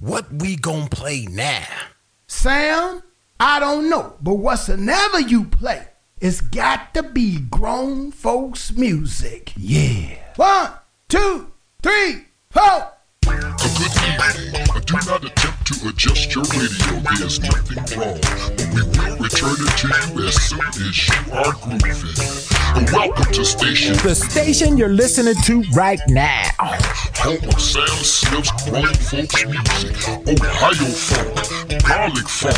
What we gonna play now? Sam, I don't know, but whatsoever you play, it's got to be grown folks music. Yeah. One, two, three, four. A good evening. Do not attempt to adjust your radio. There's nothing wrong. But we will return it to you as soon as you are grooving. And welcome to station. The station you're listening to right now. Home of Sam Smith's grown folks music. Ohio funk, garlic funk,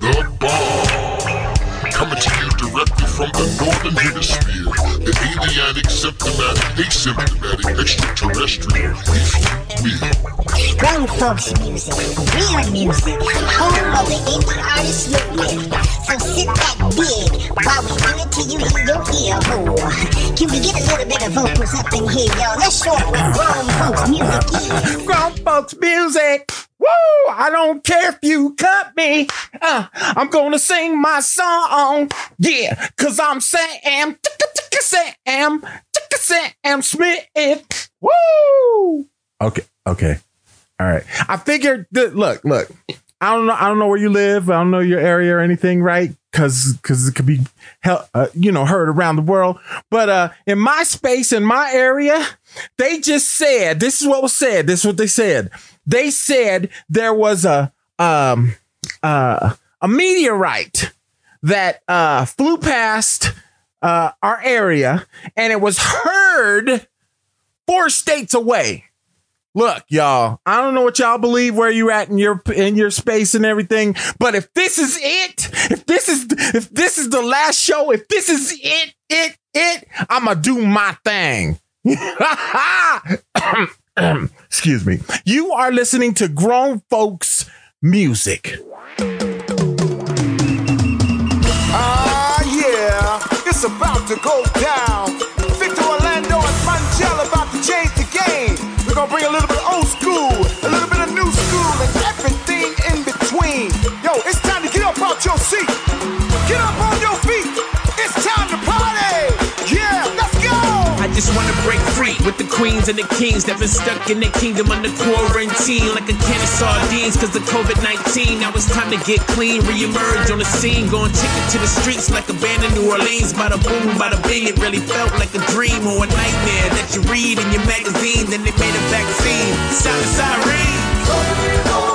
the bomb. Coming to you directly from the northern hemisphere. The alienic, symptomatic, asymptomatic, extraterrestrial, if you will. Grown folks music, real music, home of the indie artist movement. So sit back big while we bring it to you in your ear hole. Can we get a little bit of vocals up in here, y'all? Let's show what grown folks music is. Grown folks music. Woo! I don't care if you cut me. Uh, I'm gonna sing my song. Yeah, cause I'm Sam. Sam. Sam Smith. Woo! Okay, okay. All right. I figured that look, look. I don't know. I don't know where you live. I don't know your area or anything, right? Because because it could be, hel- uh, you know, heard around the world. But uh, in my space, in my area, they just said this is what was said. This is what they said. They said there was a um uh a meteorite that uh flew past uh our area, and it was heard four states away. Look, y'all, I don't know what y'all believe where you're at in your in your space and everything, but if this is it, if this is if this is the last show, if this is it, it, it, I'ma do my thing. Excuse me. You are listening to grown folks music. It's about to go down. Victor Orlando and Mangel about to change the game. We're gonna bring a little bit of old school, a little bit of new school, and everything in between. Yo, it's time to get up out your seat. Get up just wanna break free with the queens and the kings that been stuck in their kingdom under quarantine like a can of sardines cause of COVID-19. Now it's time to get clean, re-emerge on the scene, going ticket to the streets like a band in New Orleans. Bada boom, bada bing, it really felt like a dream or a nightmare that you read in your magazine. Then they made a vaccine. Sound a siren.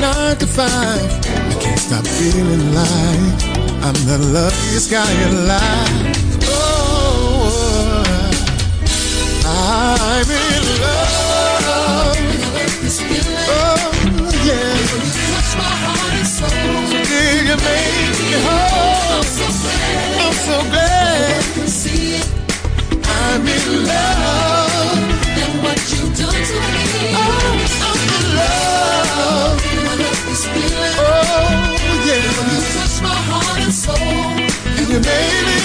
nine to five. I can't stop feeling like I'm the luckiest guy alive. Oh, oh, oh, I'm in love. baby.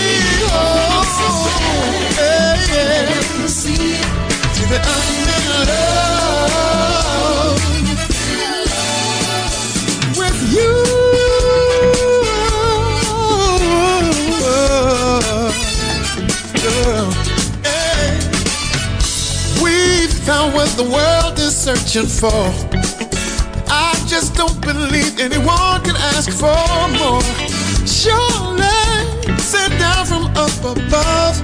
Oh, yeah, yeah. To the unknown. With you. found what the world is searching for. I just don't believe anyone can ask for more. Sure up above.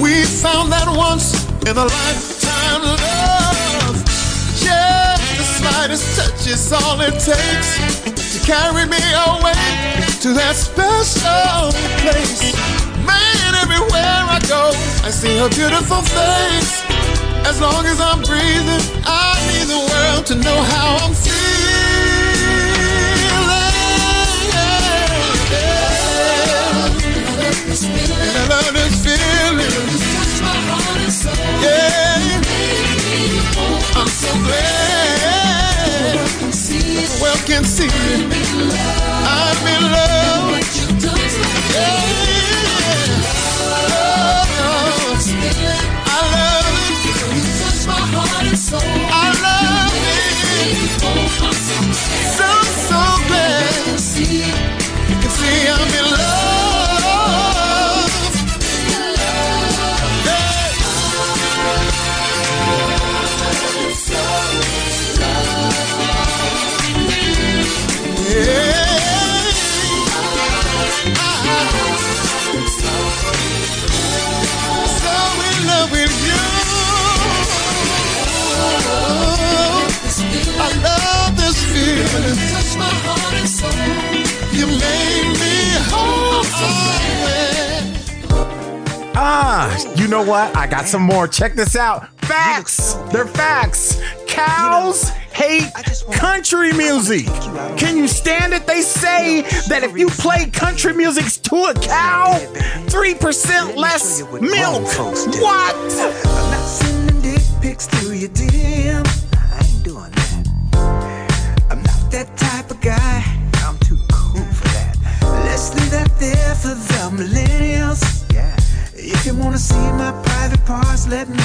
We found that once in a lifetime love. Just the slightest touch is all it takes to carry me away to that special place. Man, everywhere I go, I see her beautiful face. As long as I'm breathing, I need the world to know how I'm feeling. so glad. well can see it. Can see. I'm in love. I'm in love. And what you do to me. Yeah. Oh, I love it. You touch my heart and soul. What? I got some more. Check this out. Facts. They're facts. Cows hate country music. Can you stand it? They say that if you play country music to a cow, 3% less milk. What? I'm not sending dick pics to your DM. I ain't doing that. I'm not that type of guy. I'm too cool for that. Let's leave that there for the millennials. Yeah. If you wanna see my private parts, let me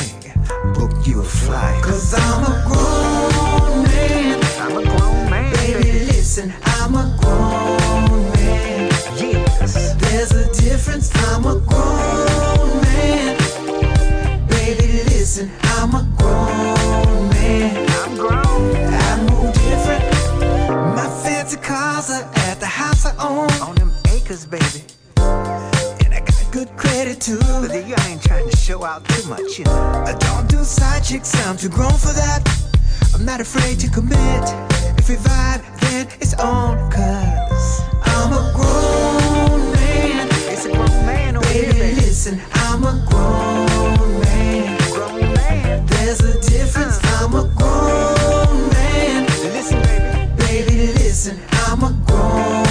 book you a flight. Cause I'm a grown man. I'm a grown man. Baby, listen, I'm a grown man. Yes. There's a difference. I'm a grown man. Baby, listen, I'm a too. But I ain't trying to show out too much, you know. I don't do side chicks, I'm too grown for that. I'm not afraid to commit. If we vibe, then it's on. Cause I'm a grown man. It's a grown man over baby, here, baby. Listen, I'm a grown man. Grown man. There's a difference. Uh. I'm a grown man. Listen, baby. Baby, listen, I'm a grown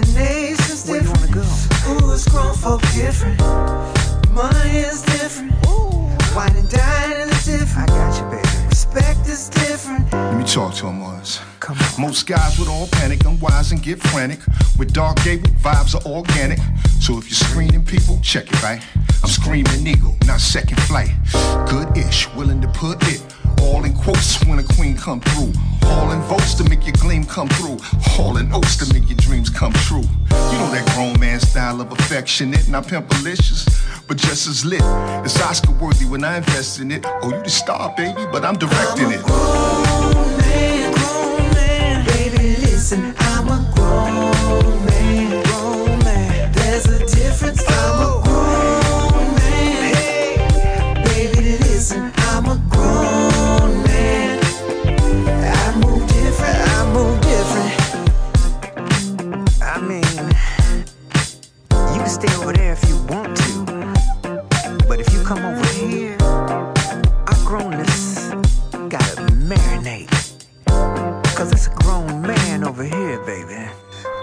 Destinations different. Where you wanna go? Ooh, it's grown folk different. Money is different. Wine and dining is different. I got you, baby. Respect is different. Let me talk to him, Mars. Most guys would all panic, unwise and get frantic. With Clark Gable, vibes are organic. So if you're screening people, check it, right? I'm screaming eagle, not second flight. Good-ish, willing to put it all in quotes when a queen come through. All in votes to make your gleam come through. All in oats to make your dreams come true. You know that grown man style of affectionate, not pimpalicious, but just as lit. It's Oscar worthy when I invest in it. Oh, you the star, baby, but I'm directing it. Grown man, grown man. Baby, listen, I'm a grown man. Grown man. There's a difference. I'm a stay over there if you want to, but if you come over here, our grownness gotta marinate. Cause it's a grown man over here, baby.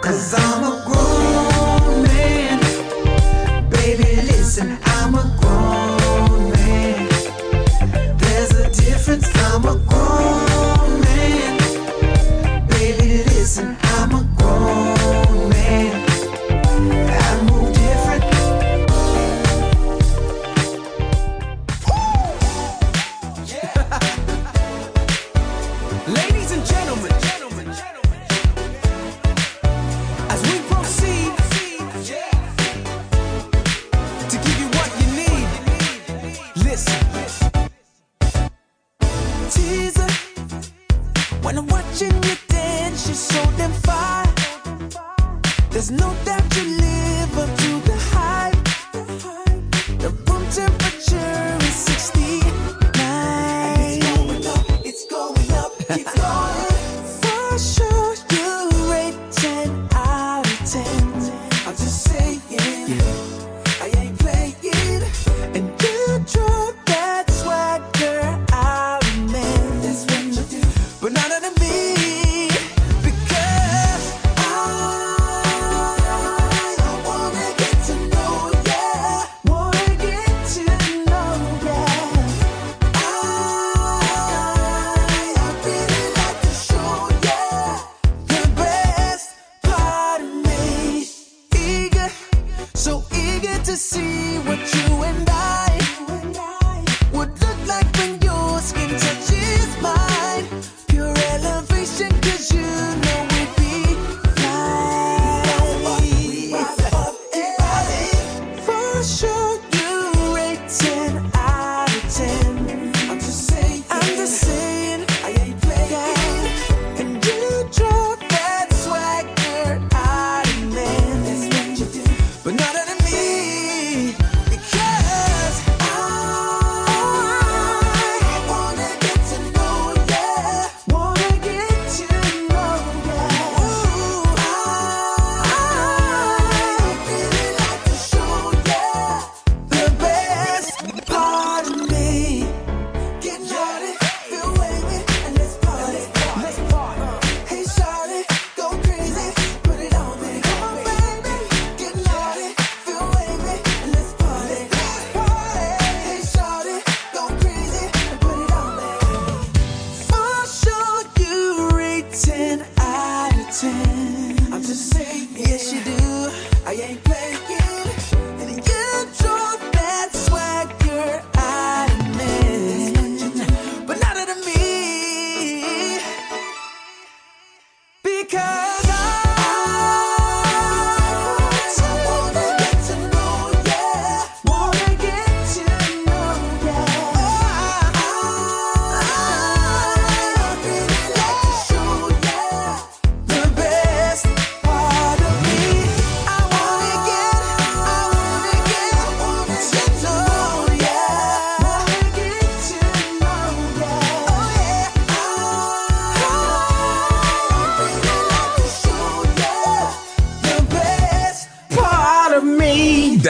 Cause I'm a grown man. Baby, listen, I'm a grown man. There's a difference, I'm a grown man.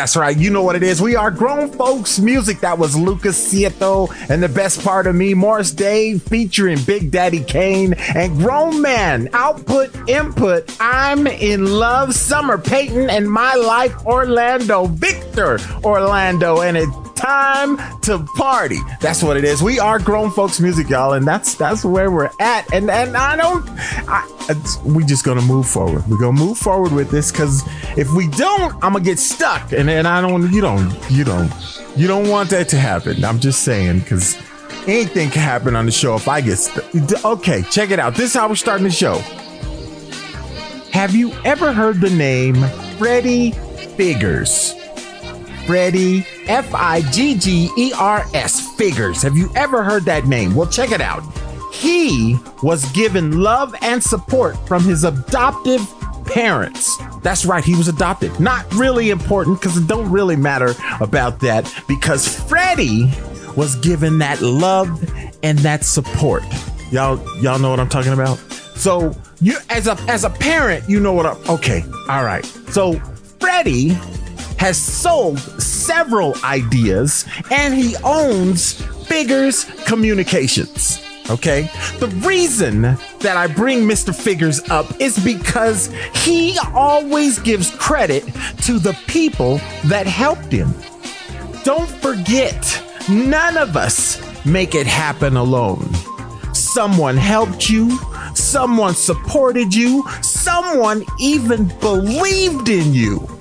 That's right. You know what it is. We are grown folks music. That was Lucas Cieto and the best part of me, Morris Day featuring Big Daddy Kane and Grown Man. Output, input. I'm in love. Summer Payton and my life, Orlando. Victor Orlando. And it's time to party. That's what it is. We are grown folks music, y'all, and that's that's where we're at. And and I don't. We just gonna move forward. We're gonna move forward with this because if we don't, I'm gonna get stuck. And and I don't. You don't. You don't. You don't want that to happen. I'm just saying because anything can happen on the show if I get stuck. Okay, check it out. This is how we're starting the show. Have you ever heard the name Freddie Figgers? Freddie, F I G G E R S, Figgers. Have you ever heard that name? Well, check it out. He was given love and support from his adoptive parents. That's right, he was adopted. Not really important because it don't really matter about that because Freddie was given that love and that support. Y'all, y'all know what I'm talking about. So you, as a as a parent, you know what? I'm, okay, all right. So Freddie has sold several ideas and he owns Figgers Communications. Okay. The reason that I bring Mr. Figgers up is because he always gives credit to the people that helped him. Don't forget, none of us make it happen alone. Someone helped you, someone supported you, someone even believed in you.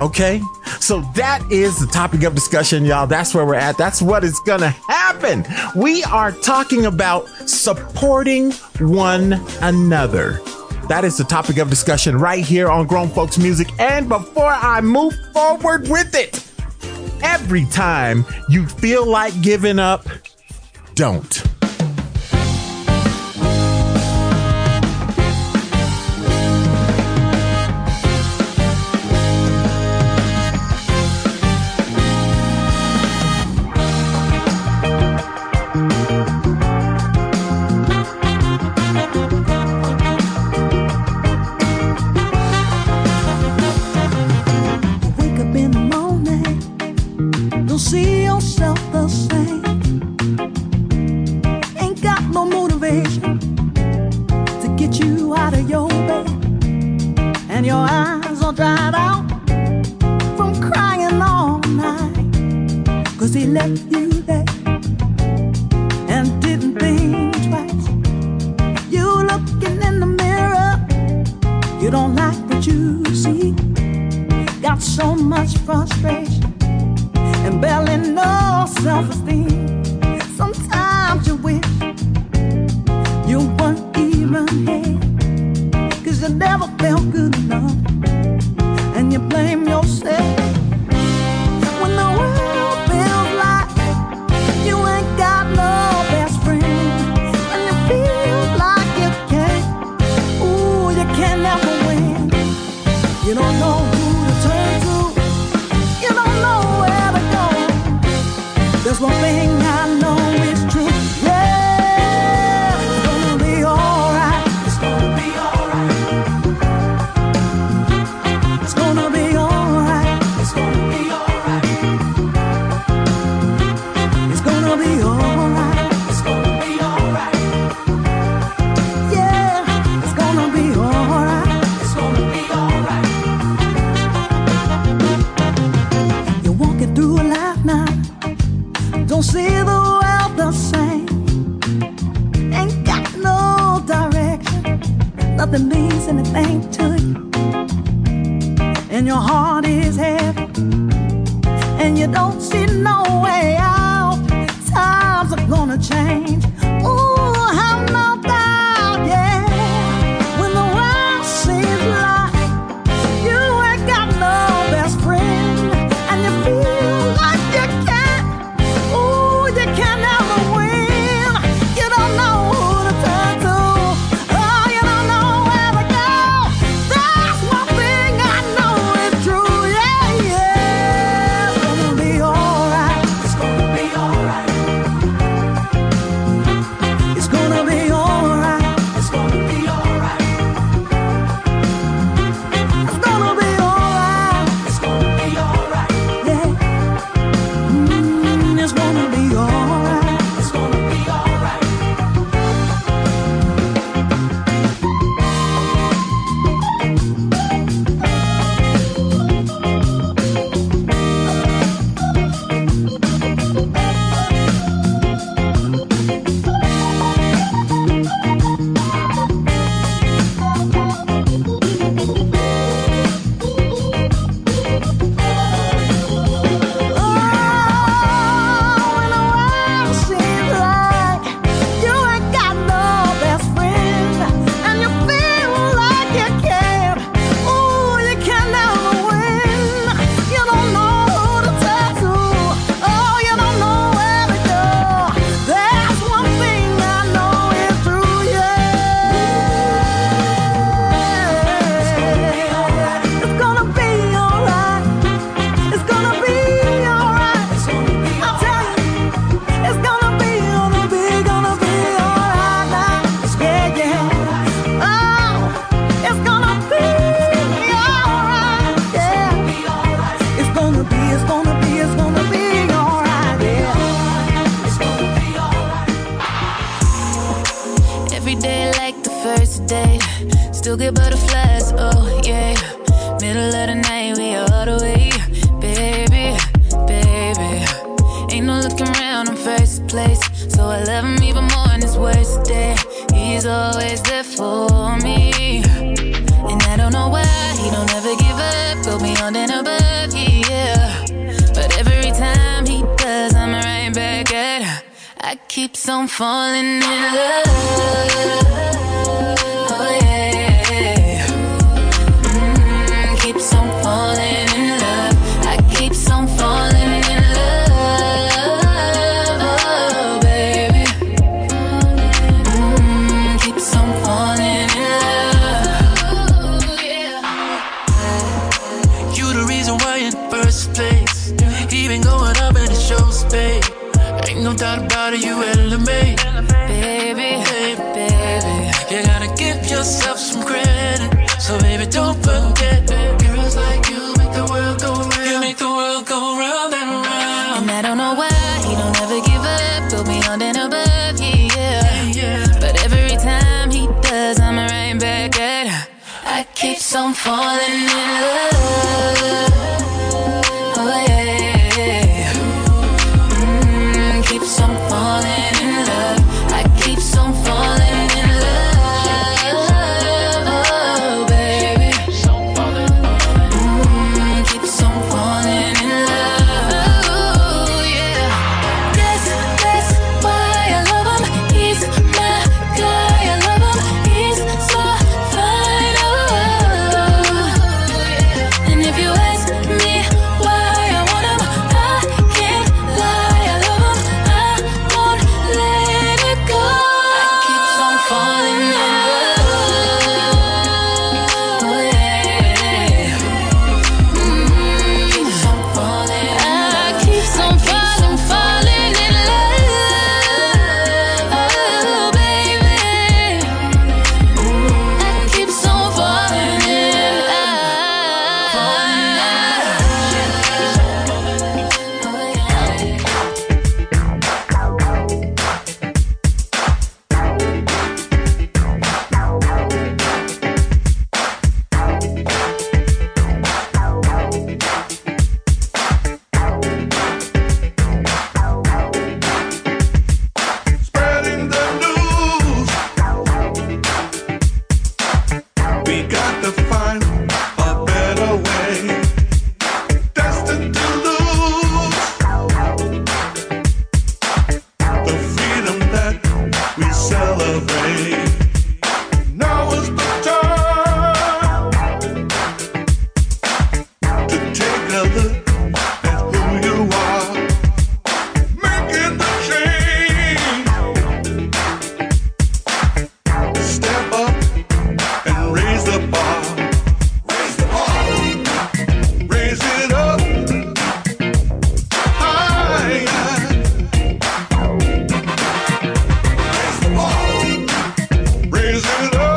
Okay? So that is the topic of discussion, y'all. That's where we're at. That's what is going to happen. We are talking about supporting one another. That is the topic of discussion right here on Grown Folks Music. And before I move forward with it, every time you feel like giving up, don't. you don't see no way out. Times are gonna change. Is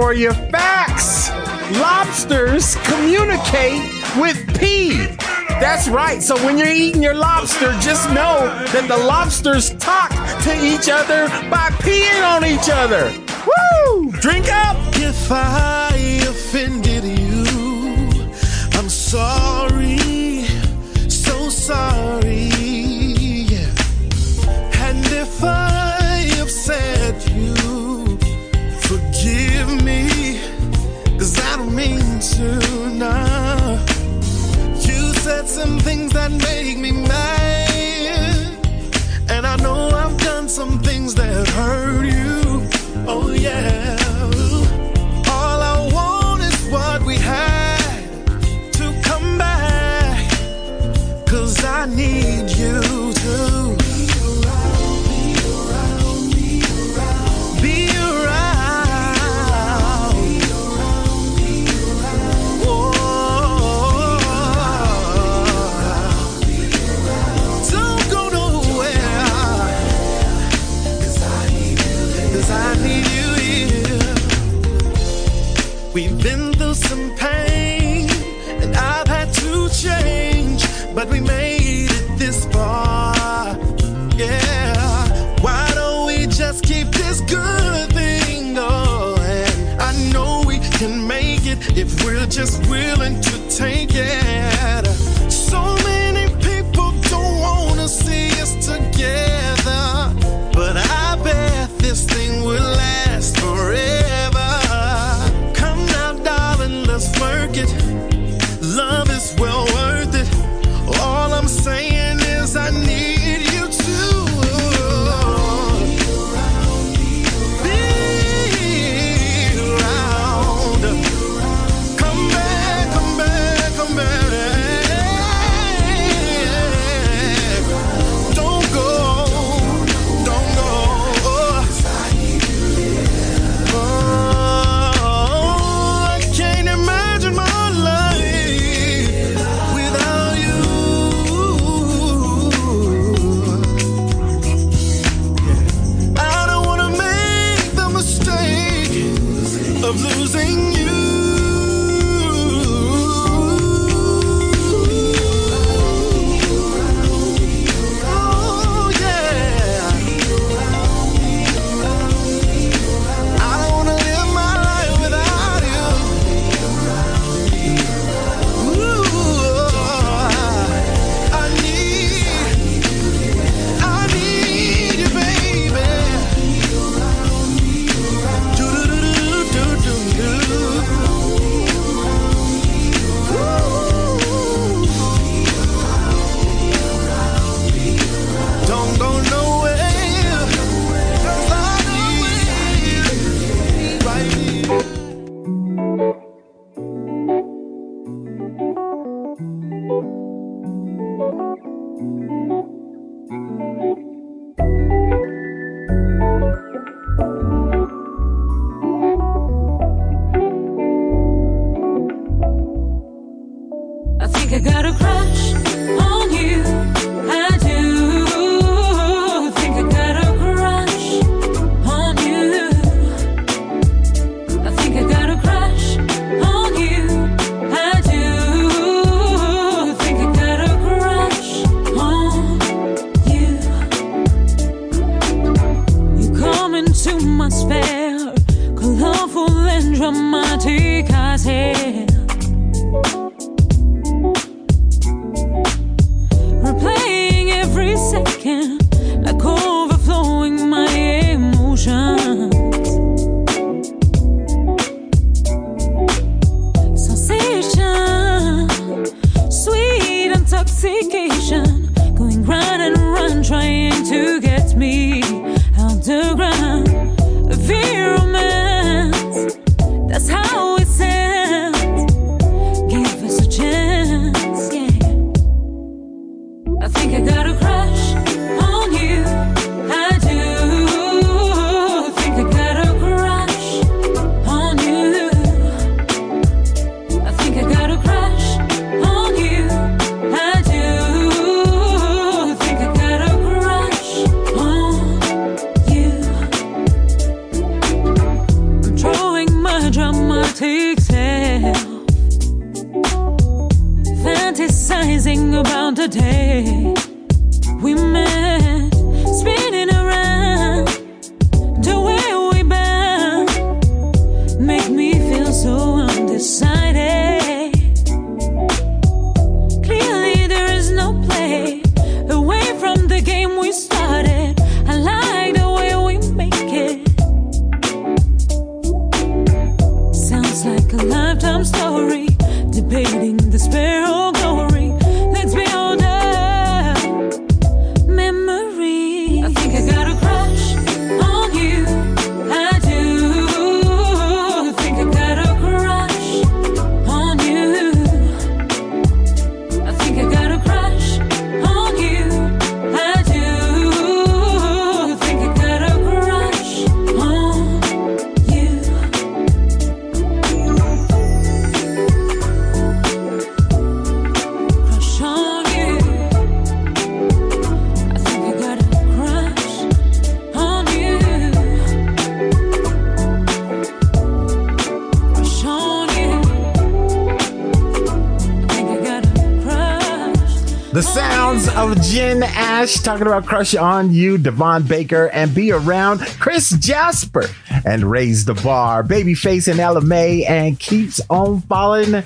for your facts. Lobsters communicate with pee. That's right. So when you're eating your lobster, just know that the lobsters talk to each other by peeing on each other. Woo! Drink up. If I, if talking about Crush on You, Devon Baker, and Be Around Chris Jasper and Raise the Bar, Babyface and Ella Mai, and Keeps on Falling, a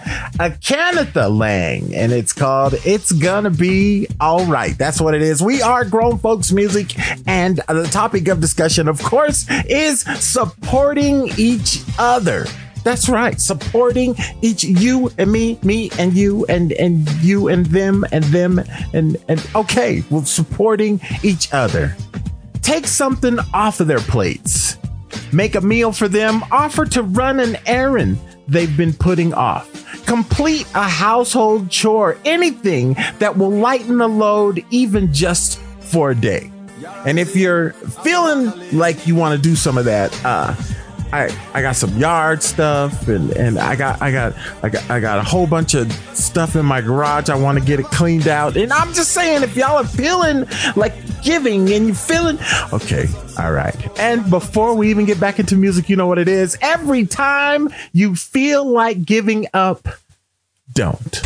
Canatha Lang. And it's called It's Gonna Be Alright. That's what it is. We are grown folks music, and the topic of discussion, of course, is supporting each other. That's right. Supporting each you and me, me and you and and you and them and them and and okay, well supporting each other. Take something off of their plates. Make a meal for them, offer to run an errand they've been putting off. Complete a household chore, anything that will lighten the load even just for a day. And if you're feeling like you want to do some of that, uh I, I got some yard stuff and, and I got I got I got I got a whole bunch of stuff in my garage. I want to get it cleaned out. And I'm just saying if y'all are feeling like giving and you're feeling okay, all right. And before we even get back into music, you know what it is. Every time you feel like giving up, don't.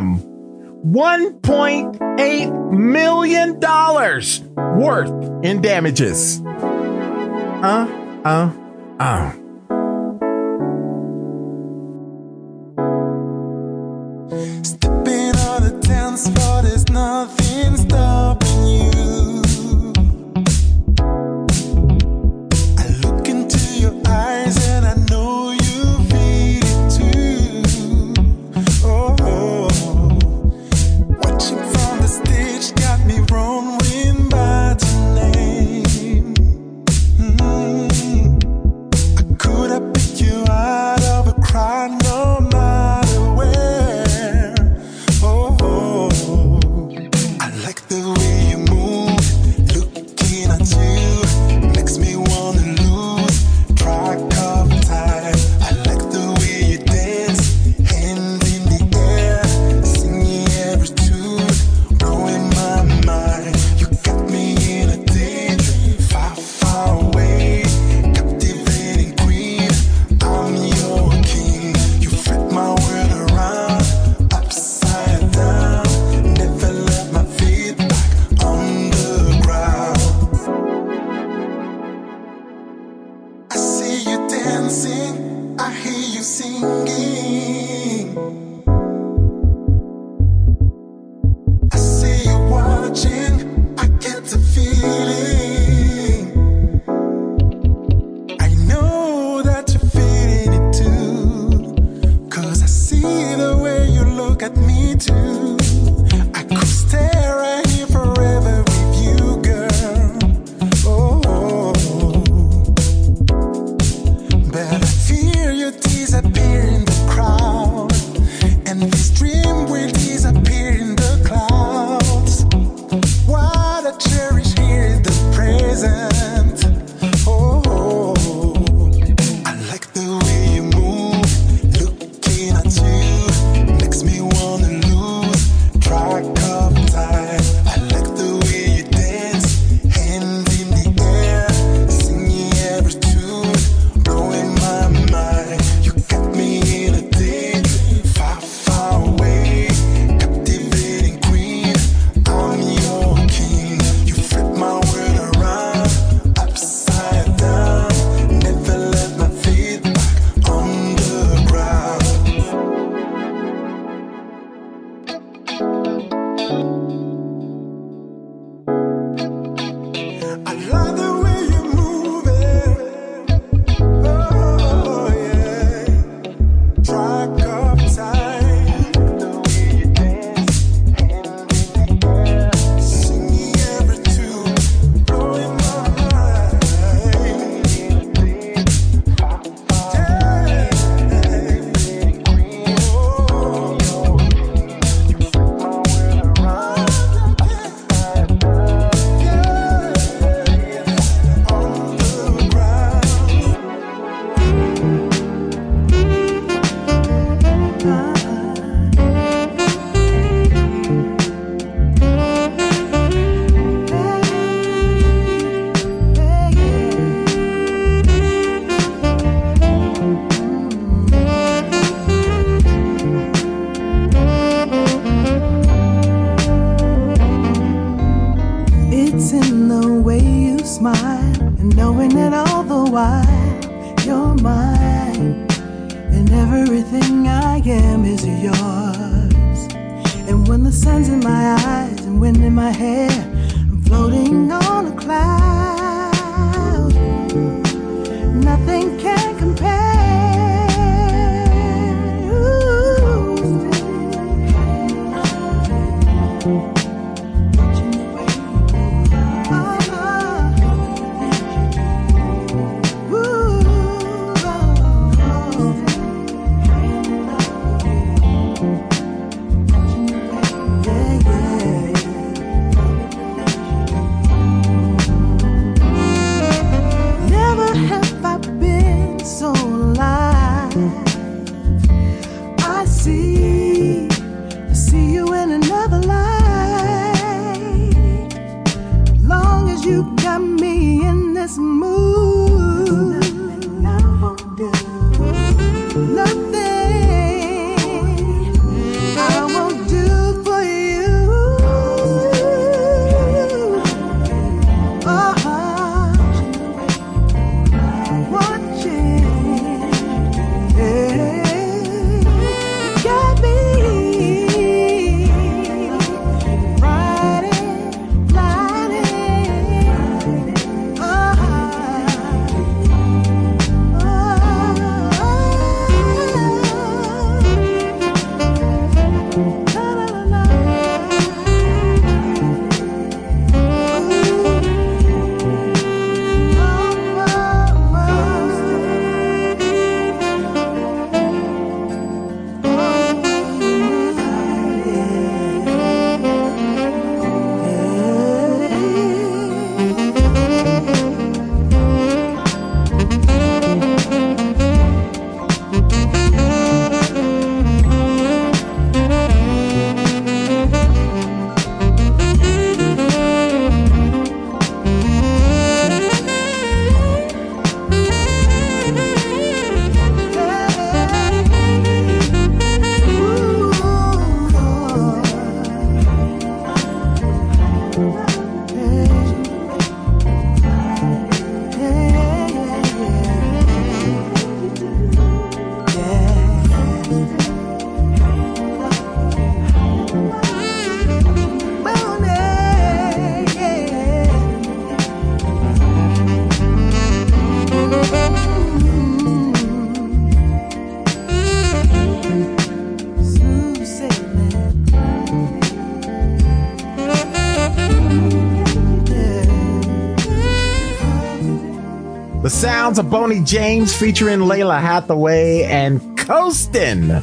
Him. $1.8 million worth in damages. Sounds of Boney James featuring Lalah Hathaway and Coastin.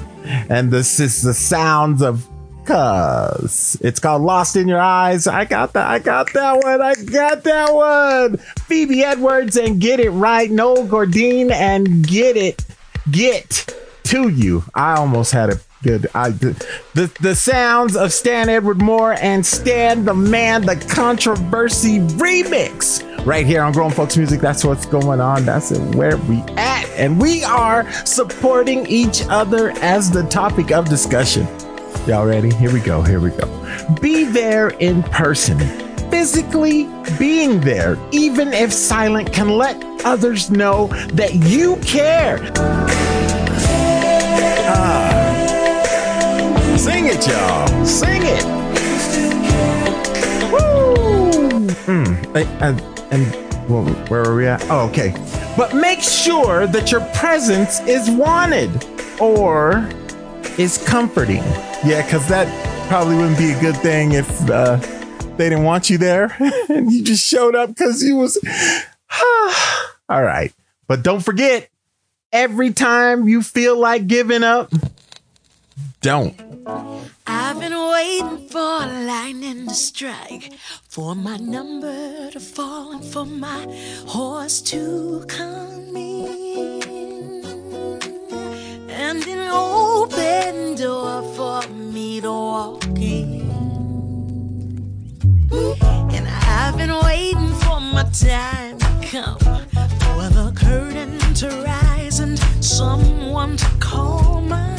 And this is the sounds of Cuz. It's called Lost in Your Eyes. I got that. I got that one. I got that one. Phoebe Edwards and Get It Right. Noel Gourdin and Get It. Get to you. I almost had it good. I the the sounds of Stan Edward Moore and Stan the Man the Controversy remix right here on Grown Folks Music. That's what's going on. That's where we at, and we are supporting each other as the topic of discussion. Y'all ready? Here we go. Here we go. Be there in person. Physically being there, even if silent, can let others know that you care. Ah. Y'all. Sing it. Woo! Mm. And, and well, where are we at? Oh, okay. But make sure that your presence is wanted or is comforting. Yeah, because that probably wouldn't be a good thing if uh, they didn't want you there and you just showed up because you was. All right. But don't forget, every time you feel like giving up, don't. I've been waiting for lightning to strike, for my number to fall, and for my horse to come in. And an open door for me to walk in. And I've been waiting for my time to come, for the curtain to rise and someone to call my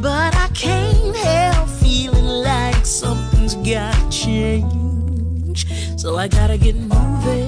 But I can't help feeling like something's gotta change. So I gotta get moving,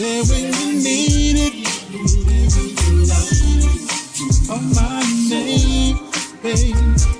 there when you need it. Call my name, babe.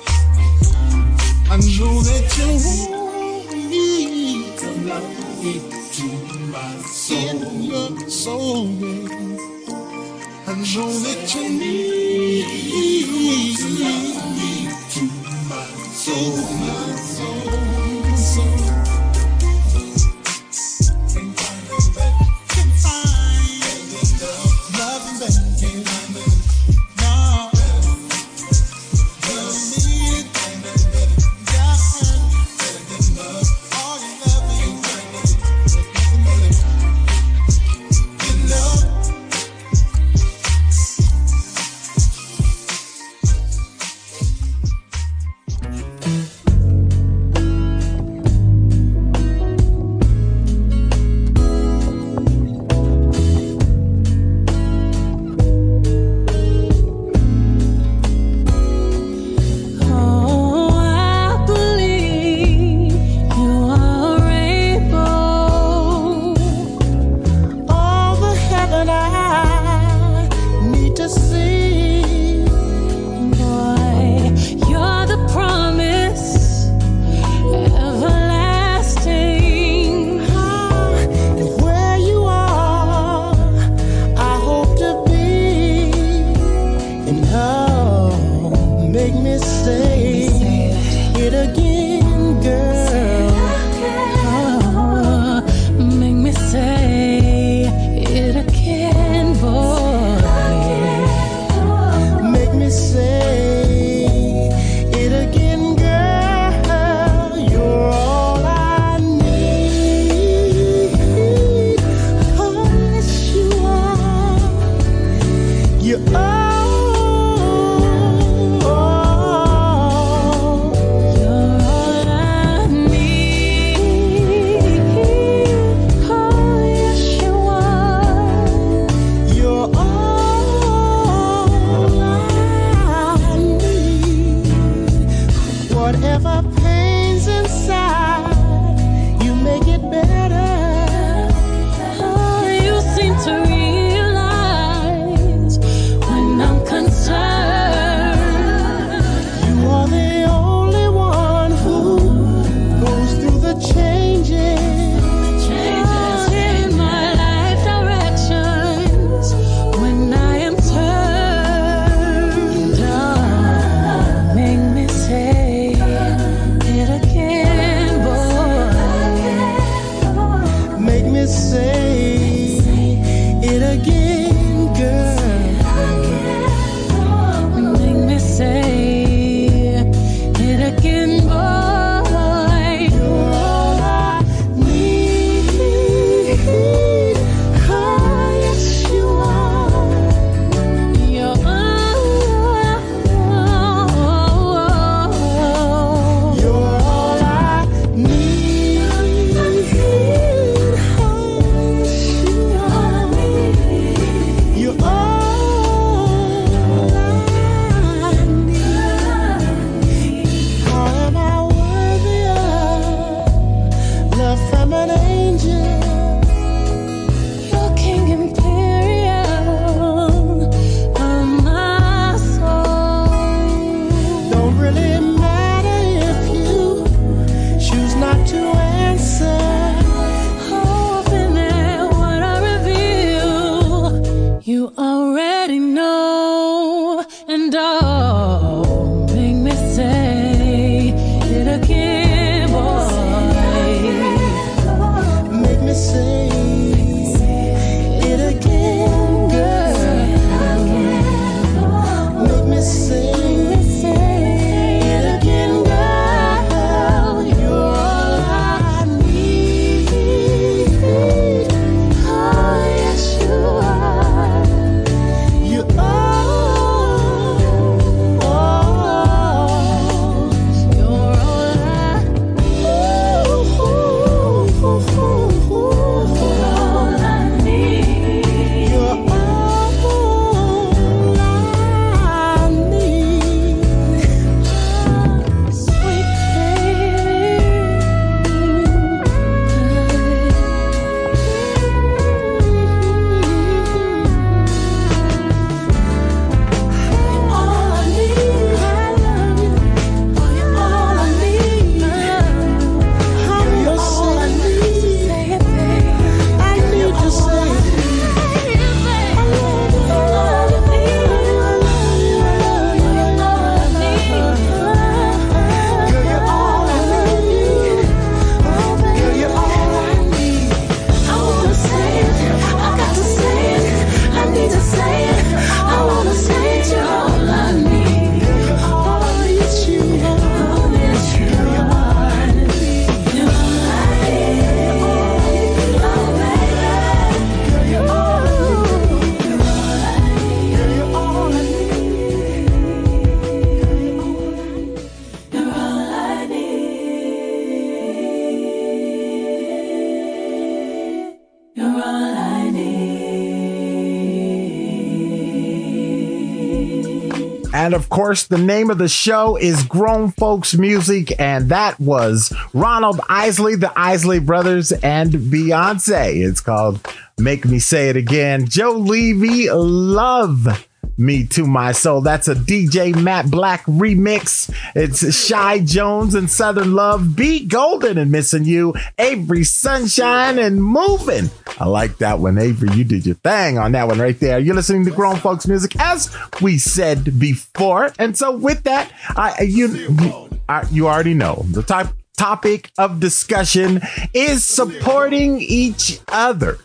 And of course, the name of the show is Grown Folks Music, and that was Ronald Isley, the Isley Brothers, and Beyonce. It's called Make Me Say It Again. Joe Levy, Love Me to My Soul. That's a DJ Matt Black remix. It's Shy Jones and Southern Love, Beat Golden and Missing You, Avery Sunshine and Moving. I like that one, Avery. You did your thing on that one right there. You're listening to Grown Folks Music, as we said before. And so, with that, I you you, you already know the type topic of discussion is supporting each other.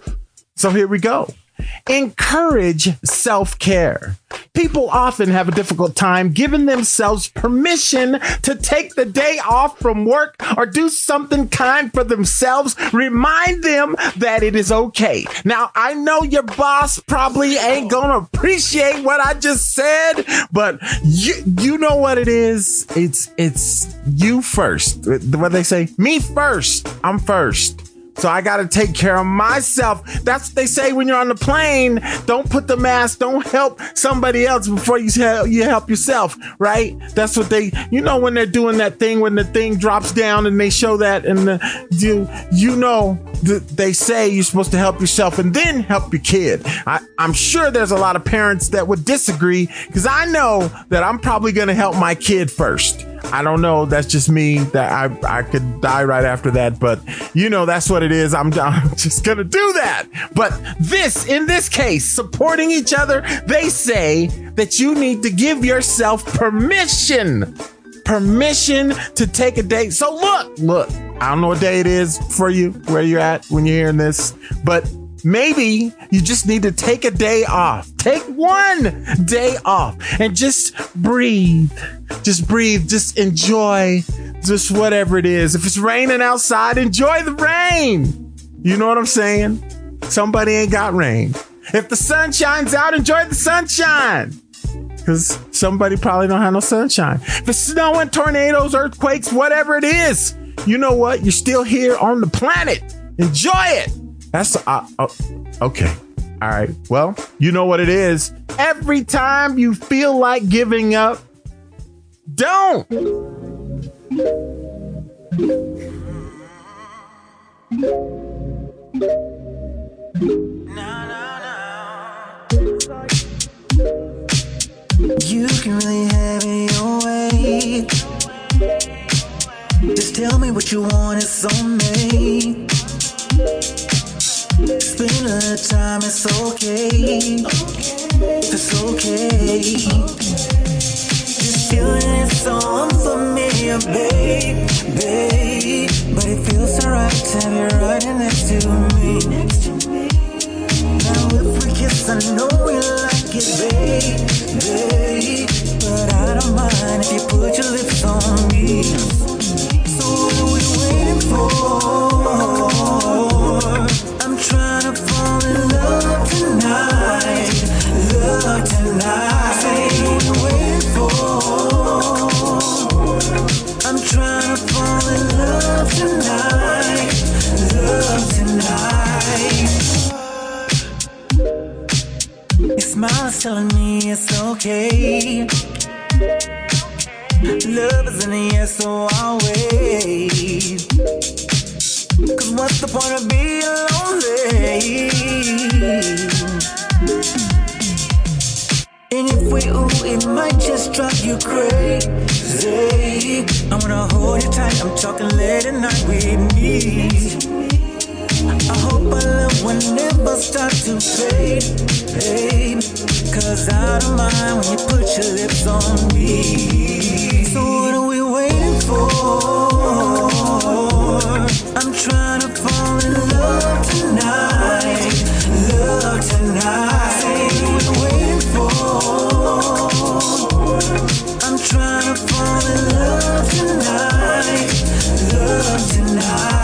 So here we go. Encourage self care. People often have a difficult time giving themselves permission to take the day off from work or do something kind for themselves. Remind them that it is okay. Now, I know your boss probably ain't gonna appreciate what I just said, but you, you know what it is. It's, it's you first. What they say? Me first. I'm first. So I got to take care of myself. That's what they say when you're on the plane. Don't put the mask. Don't help somebody else before you help, you help yourself, right? That's what they, you know, when they're doing that thing, when the thing drops down and they show that and the, you, you know, th- they say you're supposed to help yourself and then help your kid. I, I'm sure there's a lot of parents that would disagree because I know that I'm probably going to help my kid first. I don't know. That's just me. That I I could die right after that, but you know that's what it is. I'm, I'm just gonna do that. But this, in this case, supporting each other, they say that you need to give yourself permission, permission to take a date. So look, look. I don't know what day it is for you, where you're at when you're hearing this, but maybe you just need to take a day off. Take one day off and just breathe. Just breathe. Just enjoy just whatever it is. If it's raining outside, enjoy the rain. You know what I'm saying? Somebody ain't got rain. If the sun shines out, enjoy the sunshine. Because somebody probably don't have no sunshine. If it's snowing, tornadoes, earthquakes, whatever it is, you know what? You're still here on the planet. Enjoy it. That's uh, uh, okay. All right. Well, you know what it is. Every time you feel like giving up, don't. You can really have it your way. Just tell me what you want, it's on me. Spend little time, it's okay. It's okay. This feeling is so unfamiliar, babe, babe. But it feels so right to be right next to me. Now if we kiss, I know we like it, babe, babe. But I don't mind if you put your lips on me. So what are we waiting for? I'm trying to fall in love tonight, love tonight. Waiting for? I'm trying to fall in love tonight, love tonight. Your is telling me it's okay. Love is in the air, so I'll wait. Cause what's the point of being lonely? And if we ooh, it might just drive you crazy. I'm gonna hold you tight, I'm talking late at night with me. I hope our love will never start to fade, babe. Cause I don't mind when you put your lips on me. So what are we waiting for? Trying to fall in love tonight, love tonight. So what are we waiting for? I'm trying to fall in love tonight, love tonight.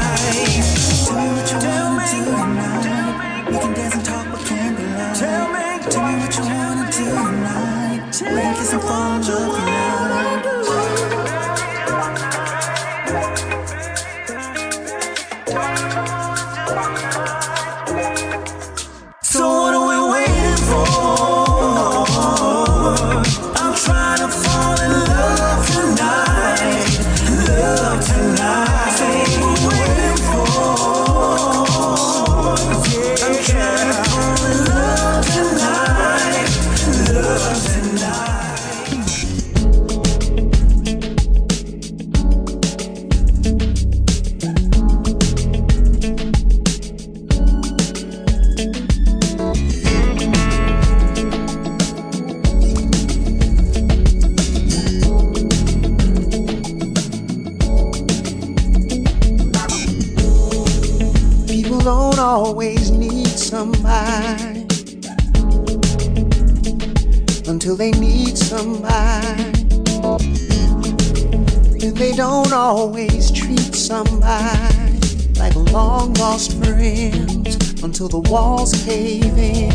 Walls cave in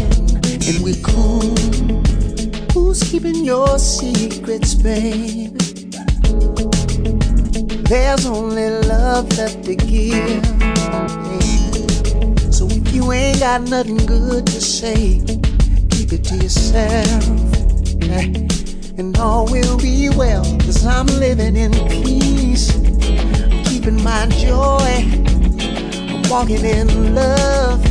and we're cool. Who's keeping your secrets, baby? There's only love left to give. So if you ain't got nothing good to say, keep it to yourself. Eh? And all will be well, cause I'm living in peace. I'm keeping my joy. I'm walking in love.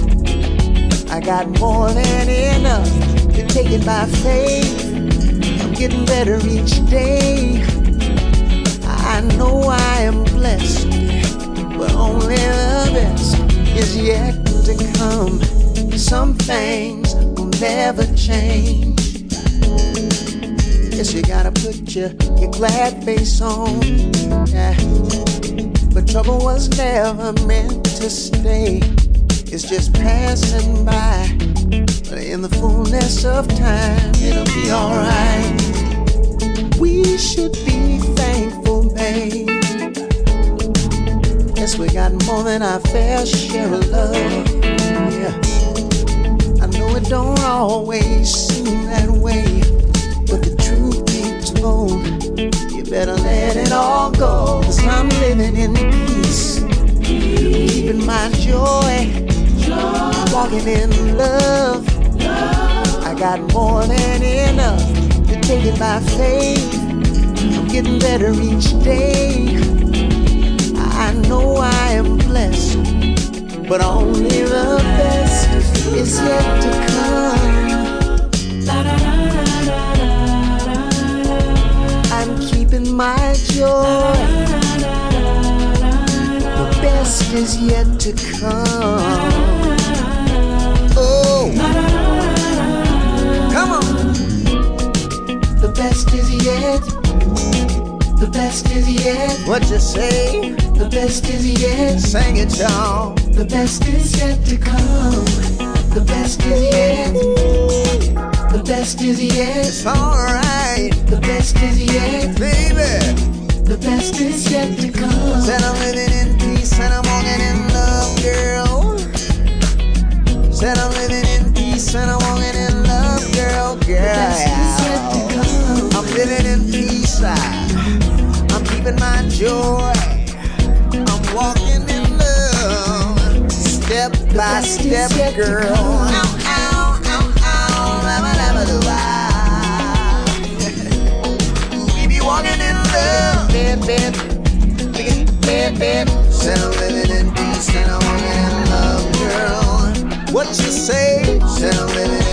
I got more than enough to take it by faith. I'm getting better each day. I know I am blessed, but only the best is yet to come. Some things will never change. Yes, you gotta put your, your glad face on. Yeah. But trouble was never meant to stay. It's just passing by. But in the fullness of time, it'll be alright. We should be thankful, babe. Yes, we got more than our fair share of love. Yeah. I know it don't always seem that way, but the truth be told, you better let it all go. Cause I'm living in peace, keeping my joy, walking in love. I got more than enough to take it by faith. I'm getting better each day. I know I am blessed, but only the best is yet to come. I'm keeping my joy. The best is yet to come. Yet. The best is yet. What you say? The best is yet. Sing it, y'all. The best is yet to come. The best is yet. The best is yet. It's alright. The best is yet. Baby. The best is yet to come. Said I'm living in peace and I'm walking in love, girl. Said I'm living in peace and I'm walking in love, girl, girl. I'm living in peace. I'm keeping my joy. I'm walking in love, step by step, girl. Ow, ow, ow, ow, lava, lava, I. We be walking in love, bed, bed, bed, bed. Said I'm living in peace and I'm walking in love, girl. What you say? Said I'm living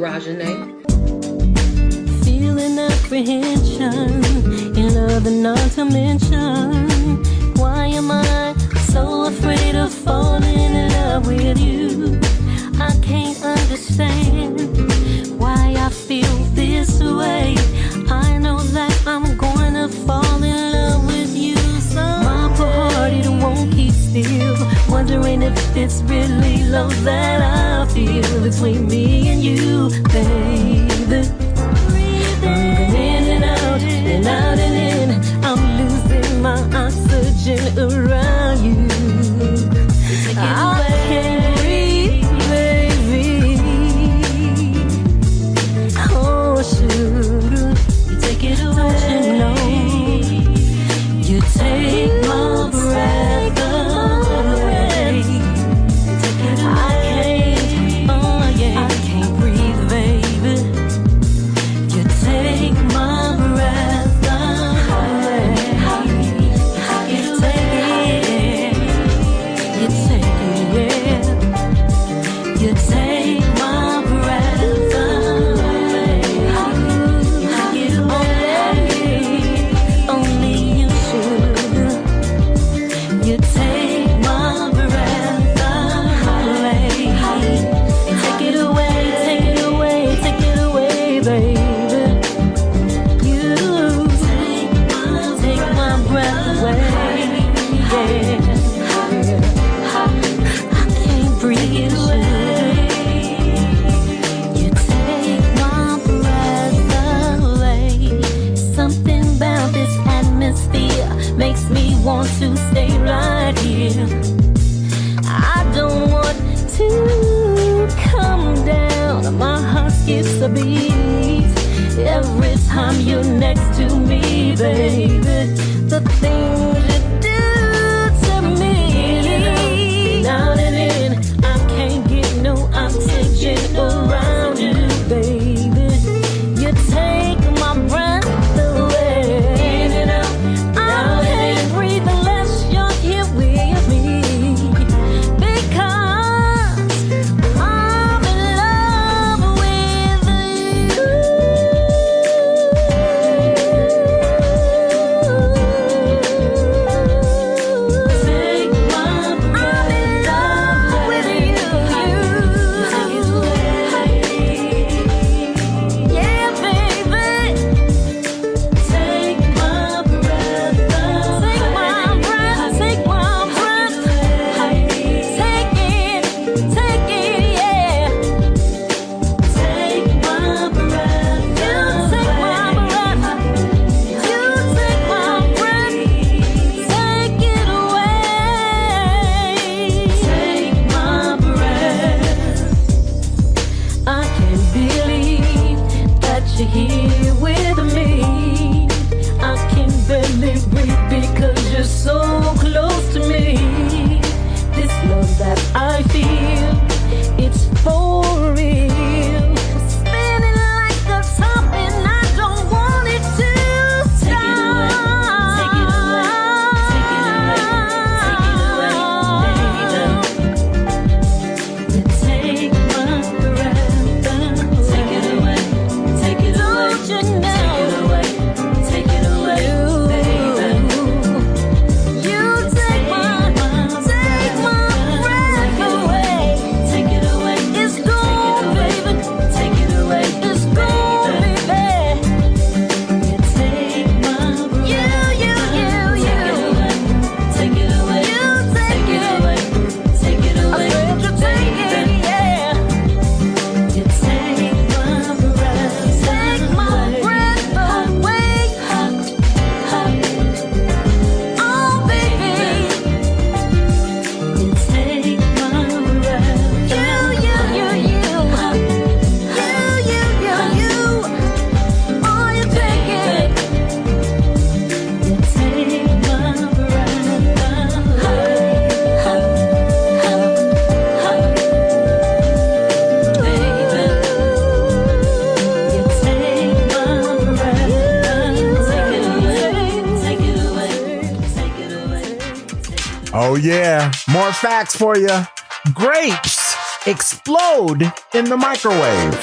Rajane. Feeling apprehension in and not to mention. Why am I so afraid of falling in love with you? I can't understand why I feel this way. Wondering if it's really love that I feel between me and you, baby. Breathing in and out, and out and in. I'm losing my oxygen around yeah. More facts for you. Grapes explode in the microwave.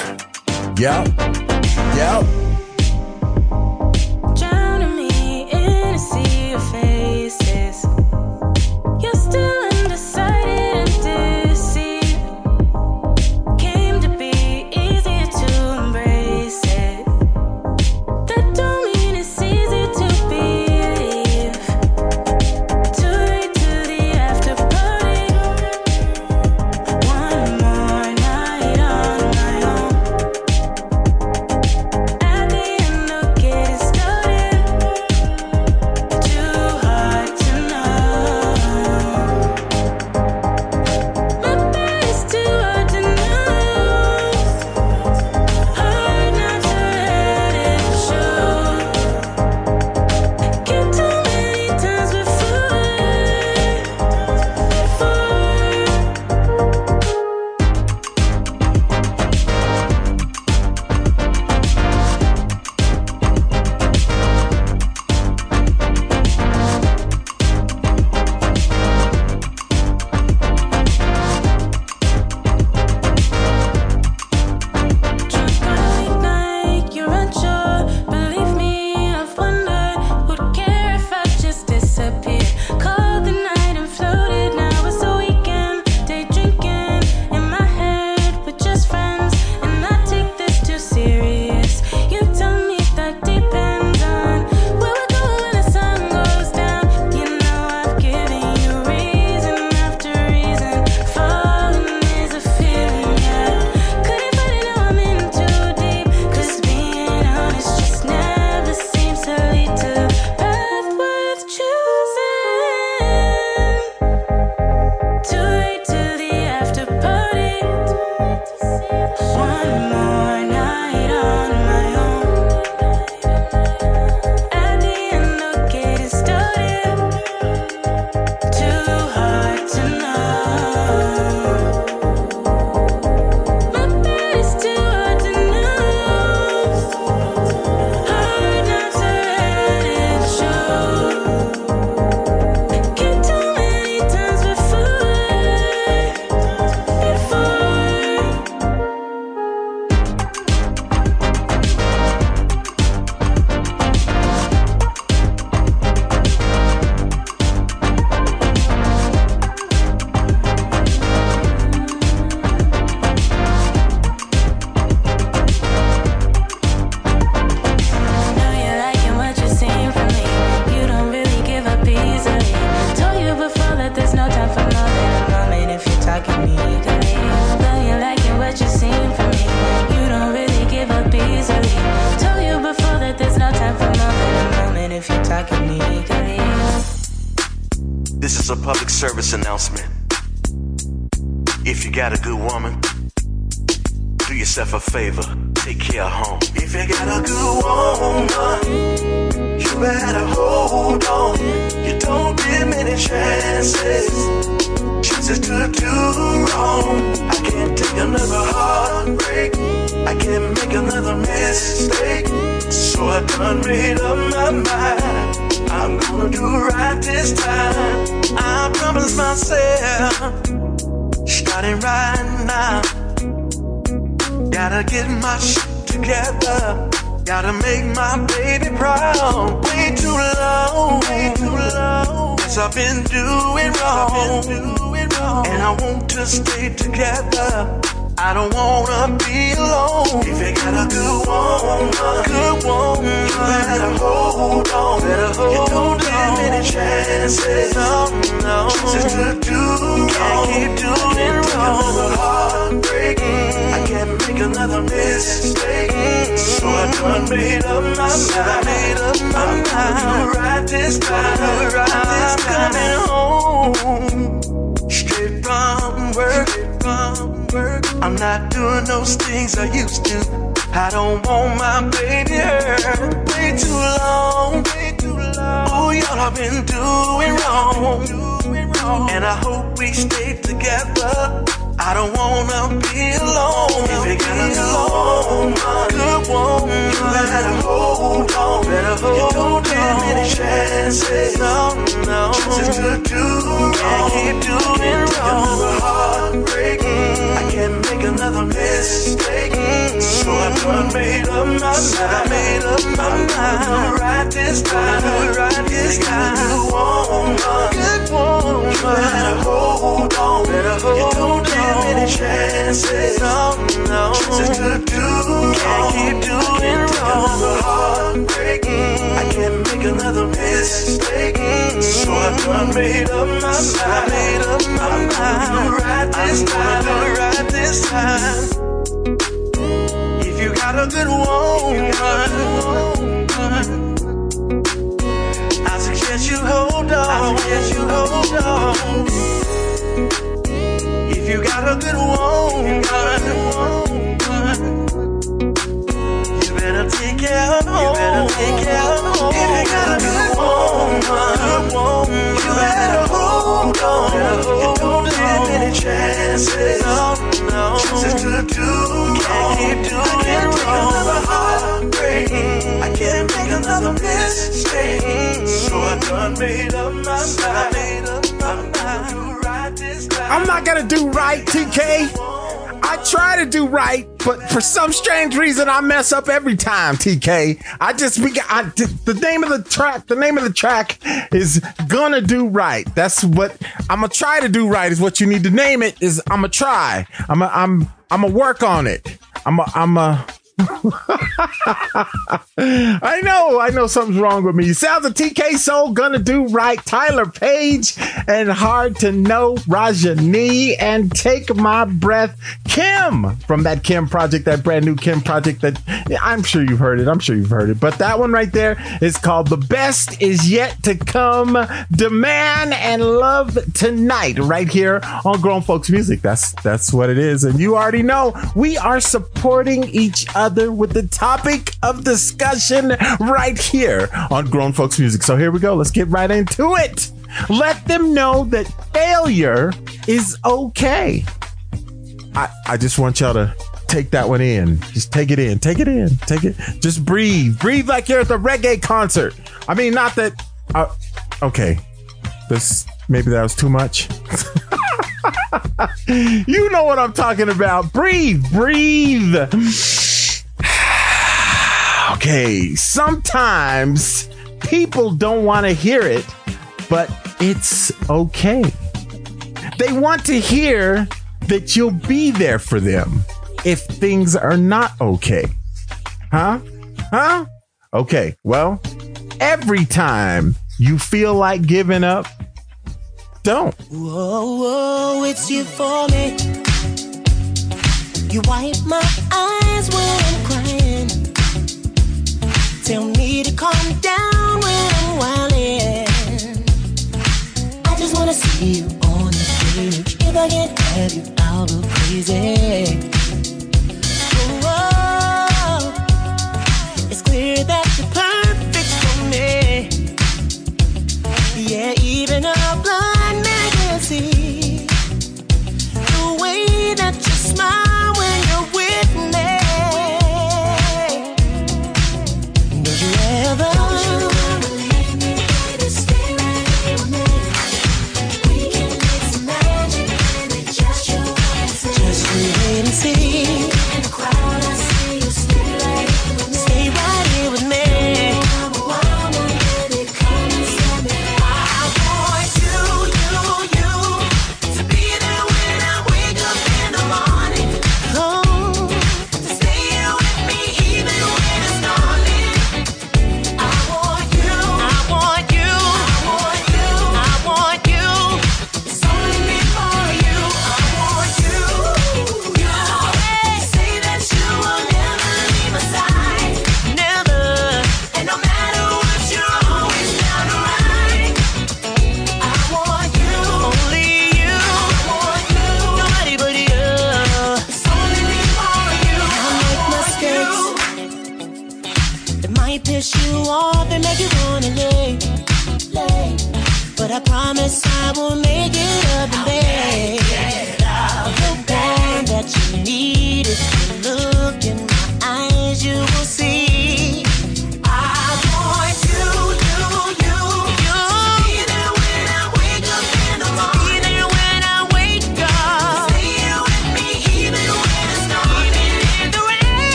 Yep. Yep. But for some strange reason, I mess up every time. TK, I just we got I, the name of the track. The name of the track is "Gonna Do Right." That's what I'm gonna try to do. Right is what you need to name it. Is I'm gonna try. I'm a, I'm I'm gonna work on it. I'm a, I'm a. I know, I know something's wrong with me. Sounds of TK Soul gonna do right. Tyler Page and hard to know Rajani and take my breath. Kim from that Kim project, that brand new Kim project that I'm sure you've heard it. I'm sure you've heard it. But that one right there is called The Best Is Yet to Come. Demand and Love Tonight, right here on Grown Folks Music. That's that's what it is. And you already know we are supporting each other with the topic of discussion right here on Grown Folks Music. So here we go. Let's get right into it. Let them know that failure is okay. I, I just want y'all to take that one in. Just take it in. Take it in. Take it. Just breathe. Breathe like you're at the reggae concert. I mean, not that. Uh, okay. This maybe that was too much. you know what I'm talking about. Breathe. Breathe. okay. Sometimes people don't want to hear it, but it's okay. They want to hear that you'll be there for them if things are not okay. Huh? Huh? Okay, well, every time you feel like giving up, don't. Whoa, whoa, it's you for me. You wipe my eyes when I'm crying. Tell me to calm down when I'm wildin'. I just wanna see you on the stage never get out of crazy.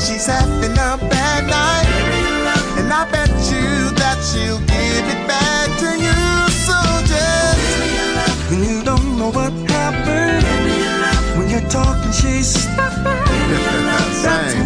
She's having a bad night. And I bet you that she'll give it back to you. So just when you don't know what happened, when you're talking, she's. That's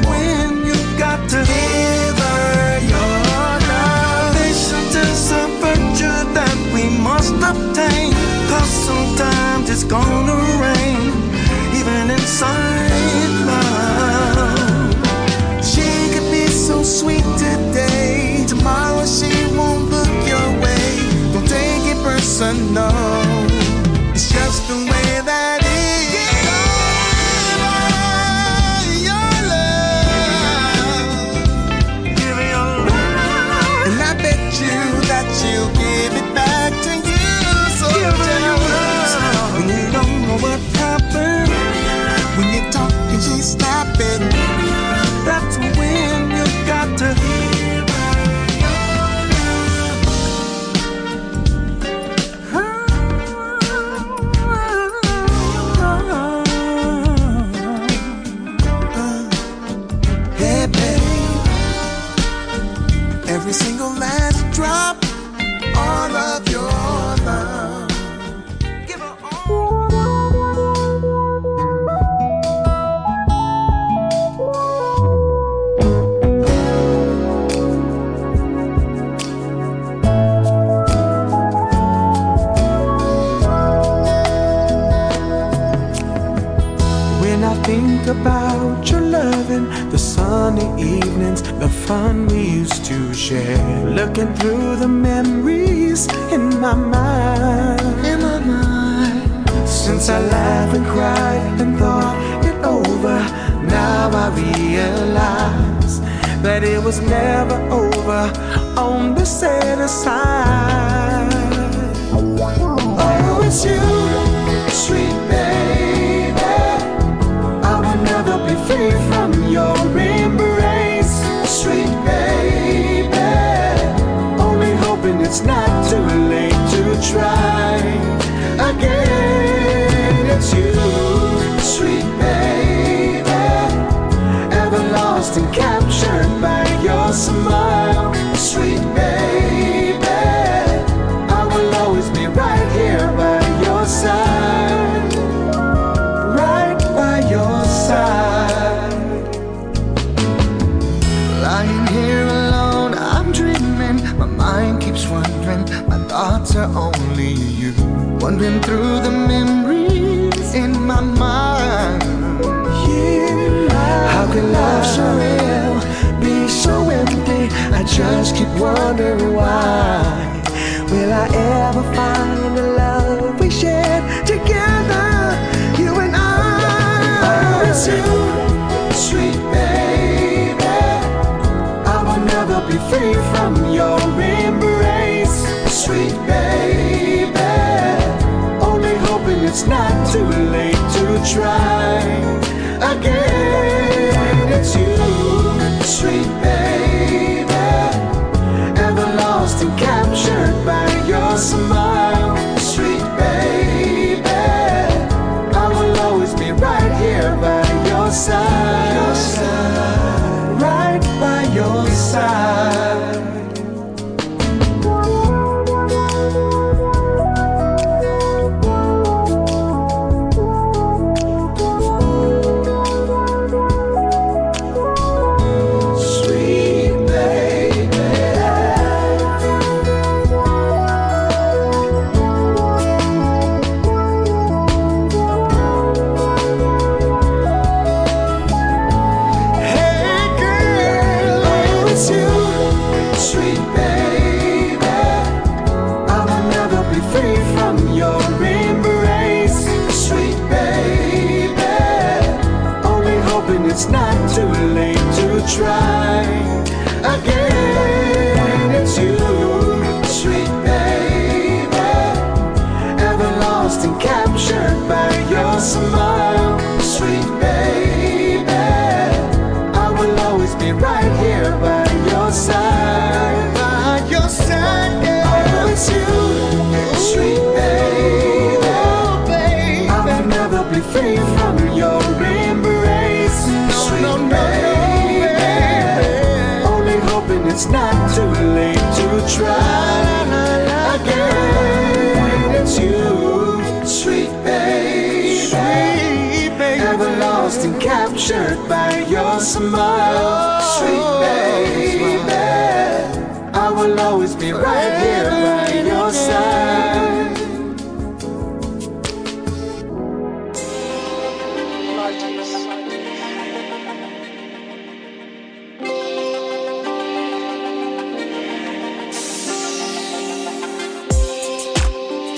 the fun we used to share, looking through the memories in my mind. In my mind. Since I laughed and cried and thought it over, now I realize that it was never over on the set aside. Oh, it's you, sweet baby. I will never be free it's not too late to try Wandering through the memories in my mind. How can love so real be so empty? I just keep wondering why. Will I ever find the love we shared together? You and I. Oh, it's you, sweet baby. I will never be free from your it's not too late to try again. It's you, sweet baby. Captured by your smile, sweet baby. I will always be right here by your side.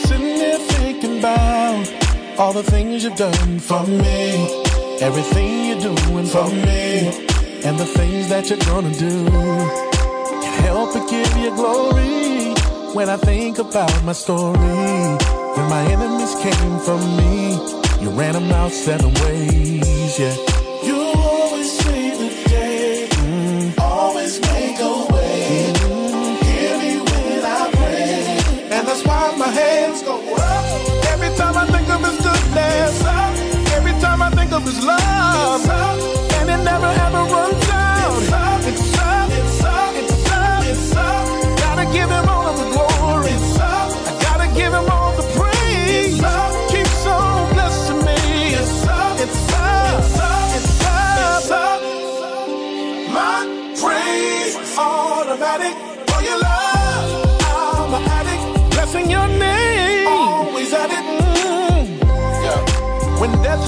Sitting there thinking about all the things you've done for me, everything you're doing for me, and the things that you're gonna do. Can't help but give you glory when I think about my story. When my enemies came from me, you ran them out seven ways, yeah. Of His love, and it never ever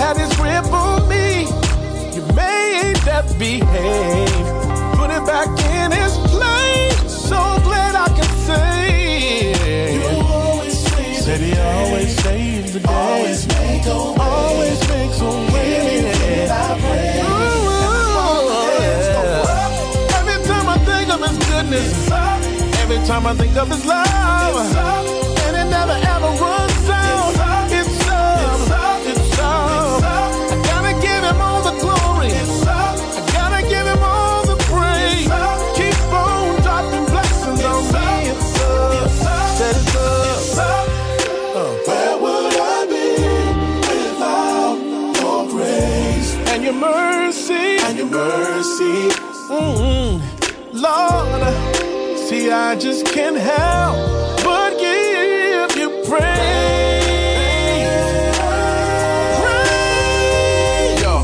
had its grip on me, you made death behave. Put it back in its place. So glad I can say. You always save Said he always saves the day. Always make a way. Always makes a way. Every time I think of his goodness, every time I think of his love, and it never ever I just can't help but give you praise. Praise. Yo,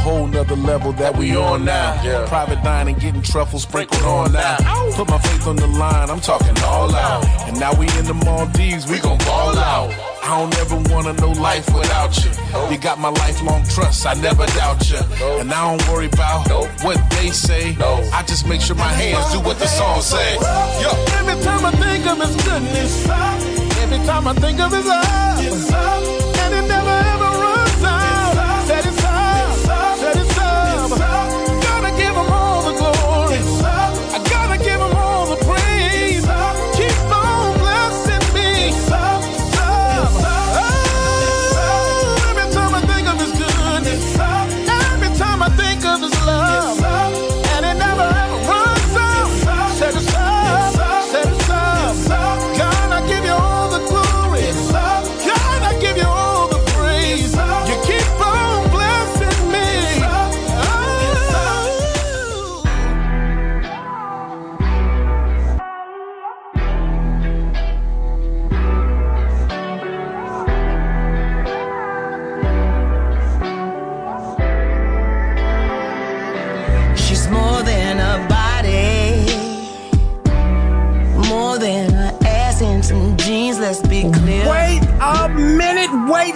whole nother level that we on now. Private dining, getting truffles sprinkled on now. Put my faith on the line, I'm talking all out. And now we in the Maldives, we gon' ball out. I don't ever wanna know life without you. You got my lifelong trust, I never doubt you. And I don't worry about what they say. I just make sure my hands do what the song say. Yo. Every time I think of his goodness, every time I think of his love,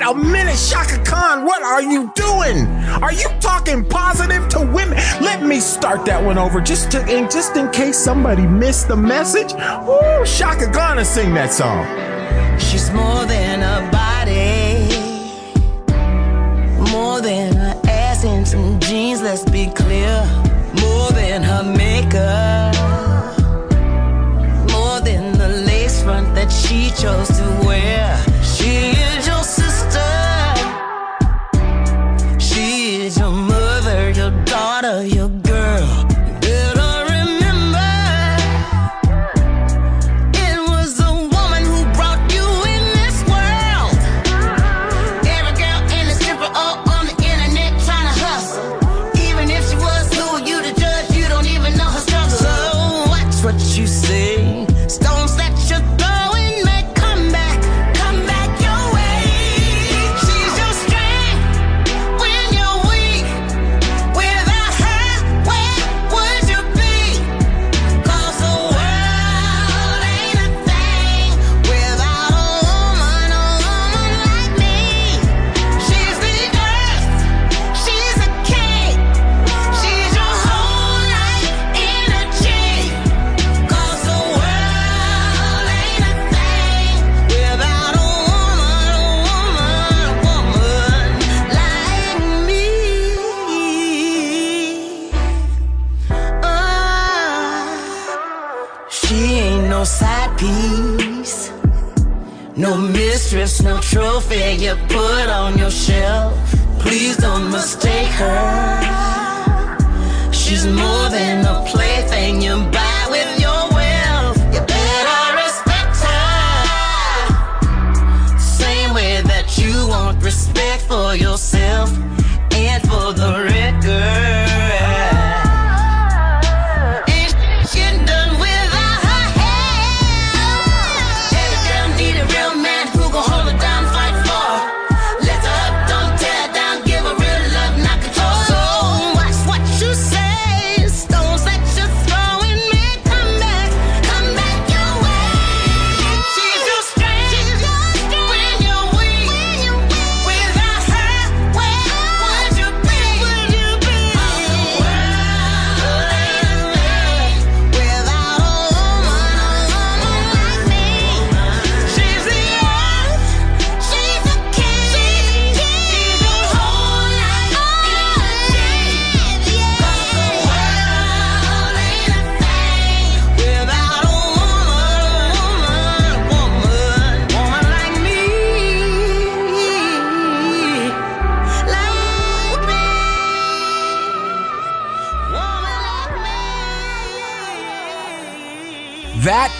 a minute, Chaka Khan, what are you doing? Are you talking positive to women? Let me start that one over just to in just in case somebody missed the message. Ooh, Chaka Khan to sing that song. She's more than a body, more than an ass and some jeans. Let's be clear. More than her makeup, more than the lace front that she chose to wear. She Out of your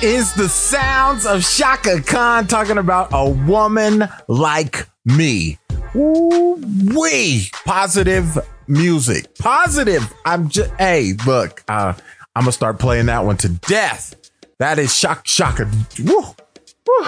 is the sounds of Chaka Khan talking about a woman like me. Ooh, wee. Positive music. Positive. I'm just, hey, look, uh, I'm gonna start playing that one to death. That is Shaka Shaka. Woo, woo.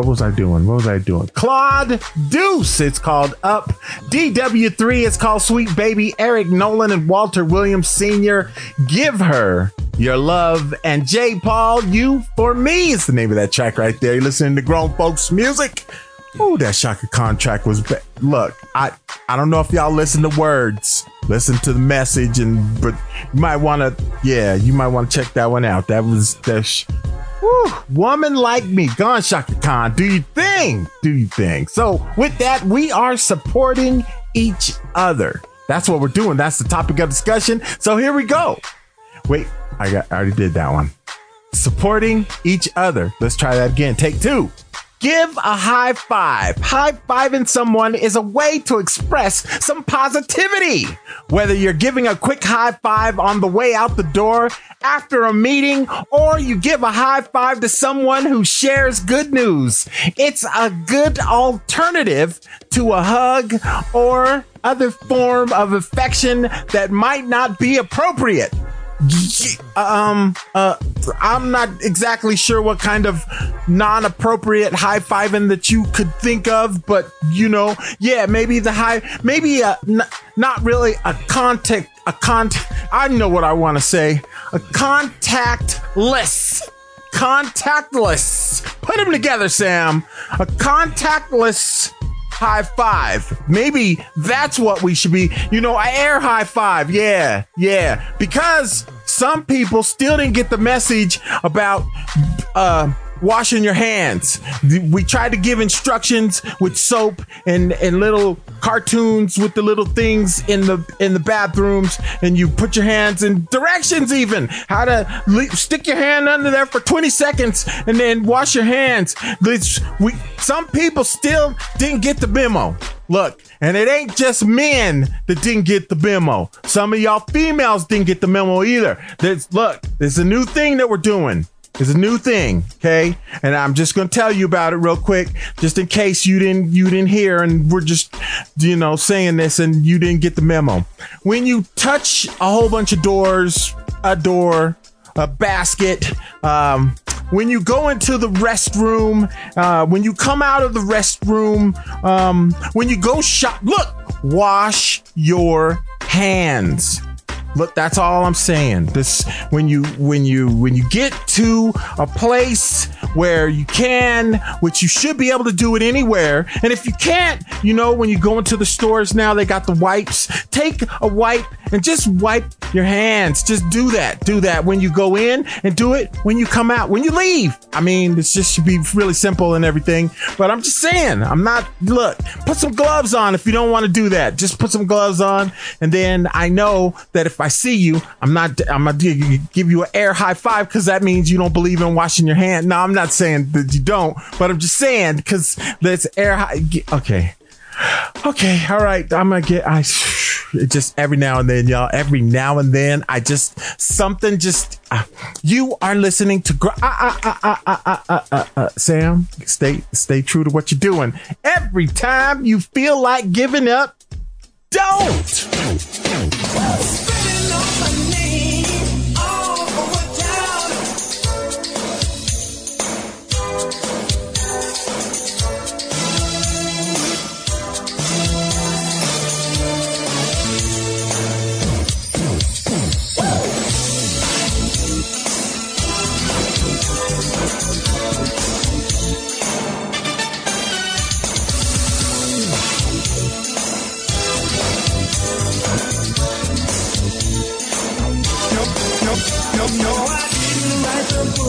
What was I doing? What was I doing? Claude Deuce. It's called Up. DW3. It's called Sweet Baby. Eric Nolan and Walter Williams Sr. Give her your love. And J. Paul, you for me is the name of that track right there. You're listening to grown folks music. Oh, that Shaka contract was. Ba- Look, I I don't know if y'all listen to words, listen to the message, and but you might want to. Yeah, you might want to check that one out. That was that. Sh- Whew, woman like me, gone Chaka Khan. Do you thing? Do you thing? So with that, we are supporting each other. That's what we're doing. That's the topic of discussion. So here we go. Wait, I got. I already did that one. Supporting each other. Let's try that again. Take two. Give a high five. High fiving someone is a way to express some positivity. Whether you're giving a quick high five on the way out the door after a meeting, or you give a high five to someone who shares good news, it's a good alternative to a hug or other form of affection that might not be appropriate um uh i'm not exactly sure what kind of non-appropriate high-fiving that you could think of but you know yeah maybe the high maybe uh not really a contact a contact i know what i want to say. A contactless contactless. Put them together sam. A contactless high five. Maybe that's what we should be. You know, a air high five. Yeah, yeah. Because some people still didn't get the message about uh washing your hands. We tried to give instructions with soap and and little cartoons with the little things in the in the bathrooms. And you put your hands in directions even. How to le- stick your hand under there for 20 seconds and then wash your hands. We some people still didn't get the memo. Look and it ain't just men that didn't get the memo. Some of y'all females didn't get the memo either. There's look there's a new thing that we're doing it's a new thing, okay? And I'm just gonna tell you about it real quick, just in case you didn't you didn't hear, and we're just you know saying this and you didn't get the memo. When you touch a whole bunch of doors, a door, a basket, um, when you go into the restroom, uh, when you come out of the restroom, um, when you go shop, look, wash your hands. Look, that's all I'm saying. This when you when you when you get to a place where you can, which you should be able to do it anywhere. And if you can't, you know, when you go into the stores now, they got the wipes. Take a wipe and just wipe your hands. Just do that. Do that when you go in and do it when you come out. When you leave. I mean, this just should be really simple and everything. But I'm just saying, I'm not look, put some gloves on if you don't want to do that. Just put some gloves on. And then I know that if I I see you, I'm not, I'm gonna give you an air high five because that means you don't believe in washing your hand. No, I'm not saying that you don't, but I'm just saying because that's air high. Okay. Okay. All right. I'm gonna get, I just every now and then, y'all, every now and then, I just, something just, uh, you are listening to, uh, uh, Sam, stay, stay true to what you're doing. Every time you feel like giving up, don't.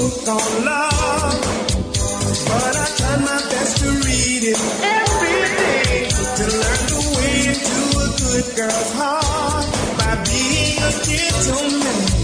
Book on love, but I tried my best to read it every day to learn the way into a good girl's heart by being a gentleman.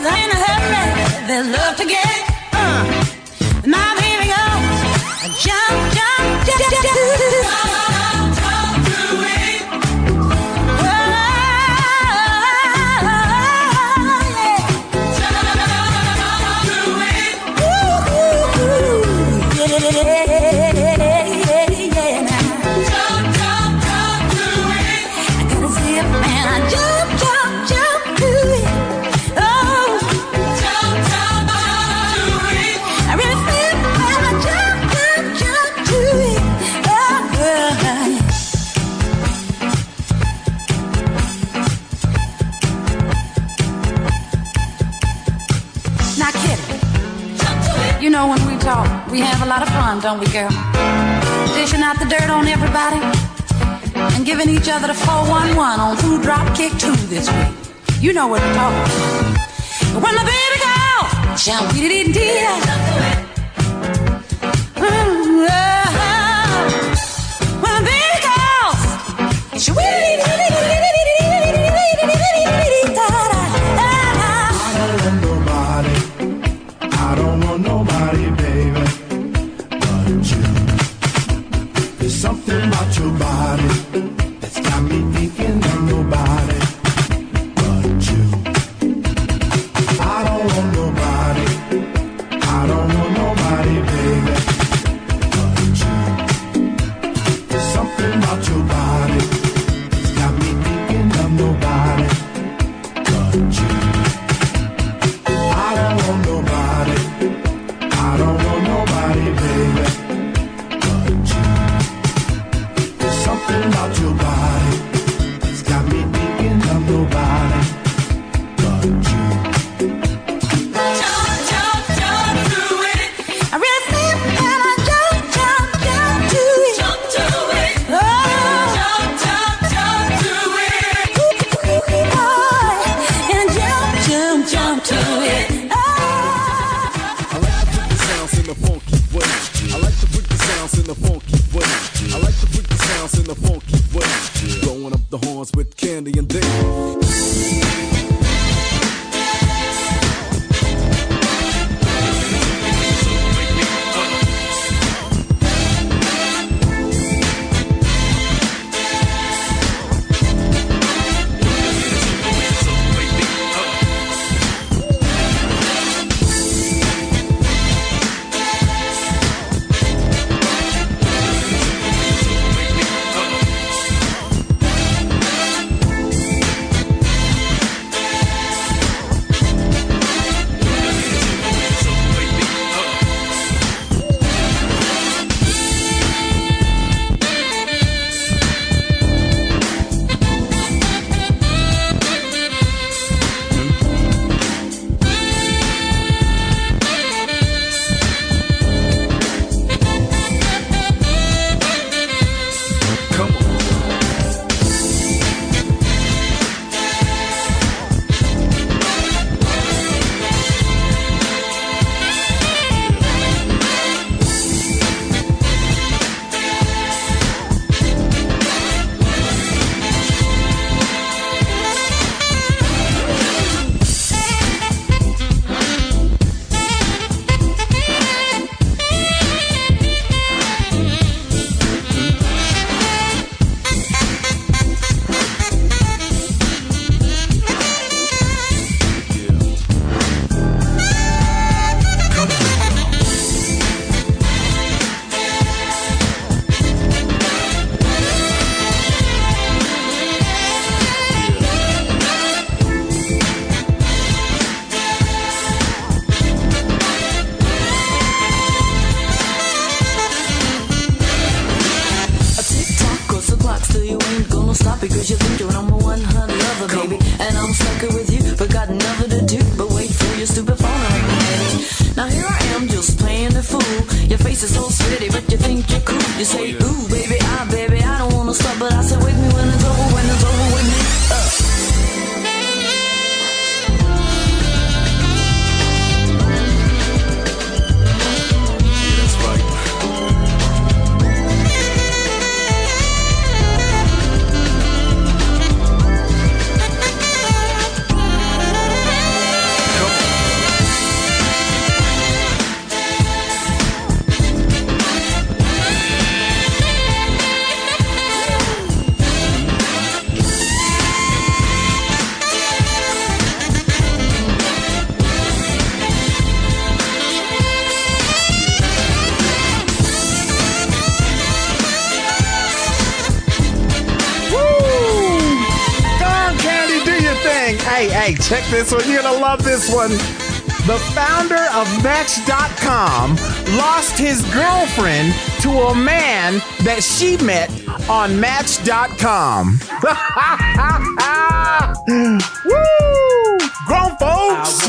nothing to hurry. There's love to get. girl. Dishing out the dirt on everybody and giving each other the 411 on Who Drop Kick 2 this week. You know what I'm talking about. When the baby girl, shout, we did it, Check this one. You're going to love this one. The founder of Match.com lost his girlfriend to a man that she met on Match.com. Woo! Grown folks!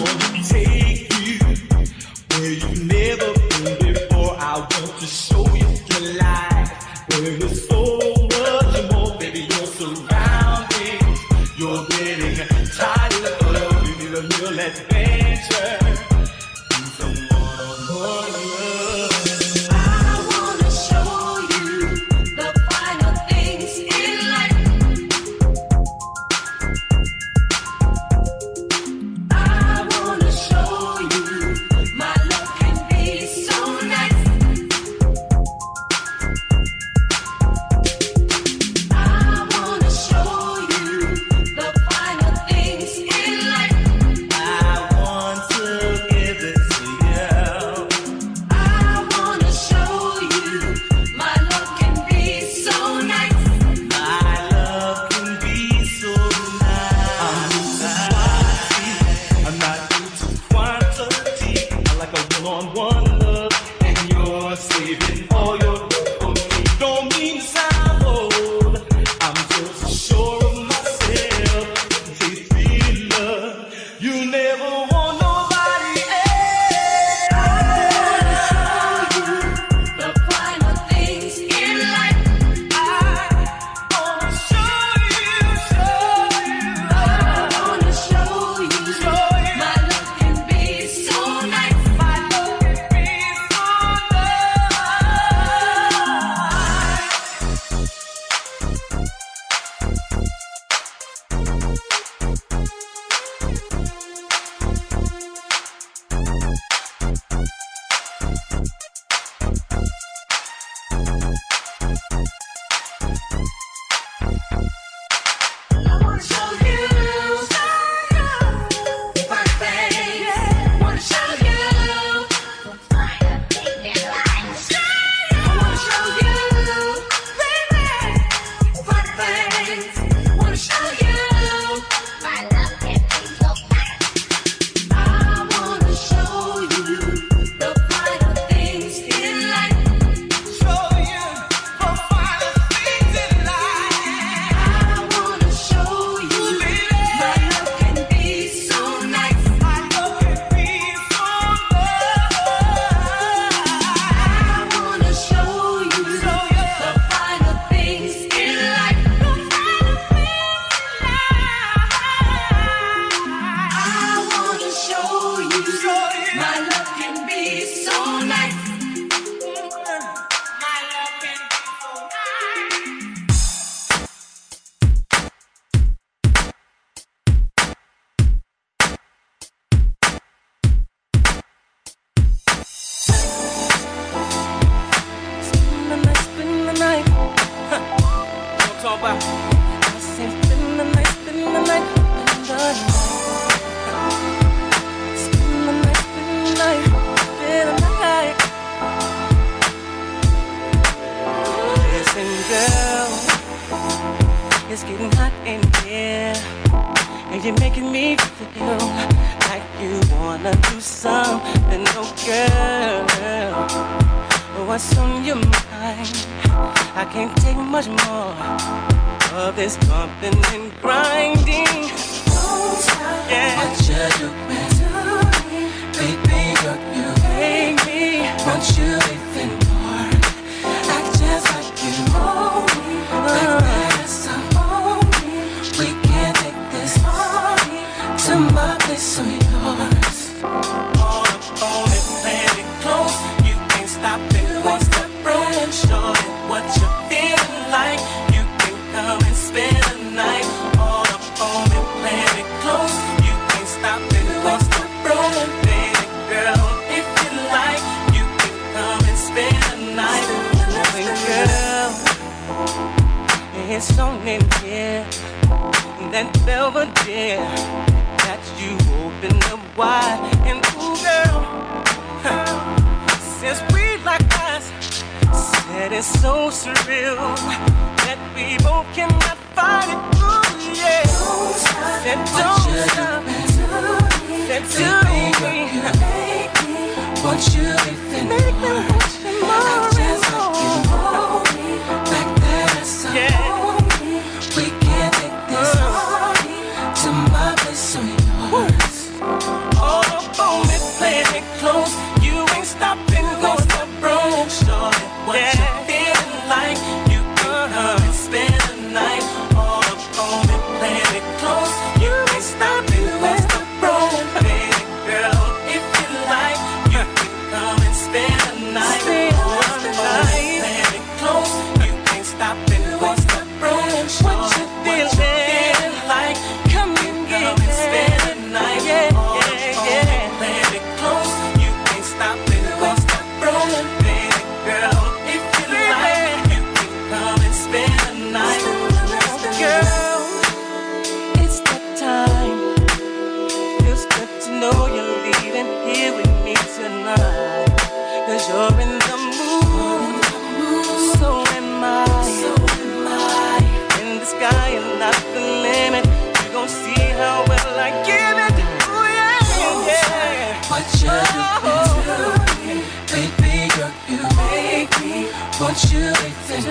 stopping? What's the branch.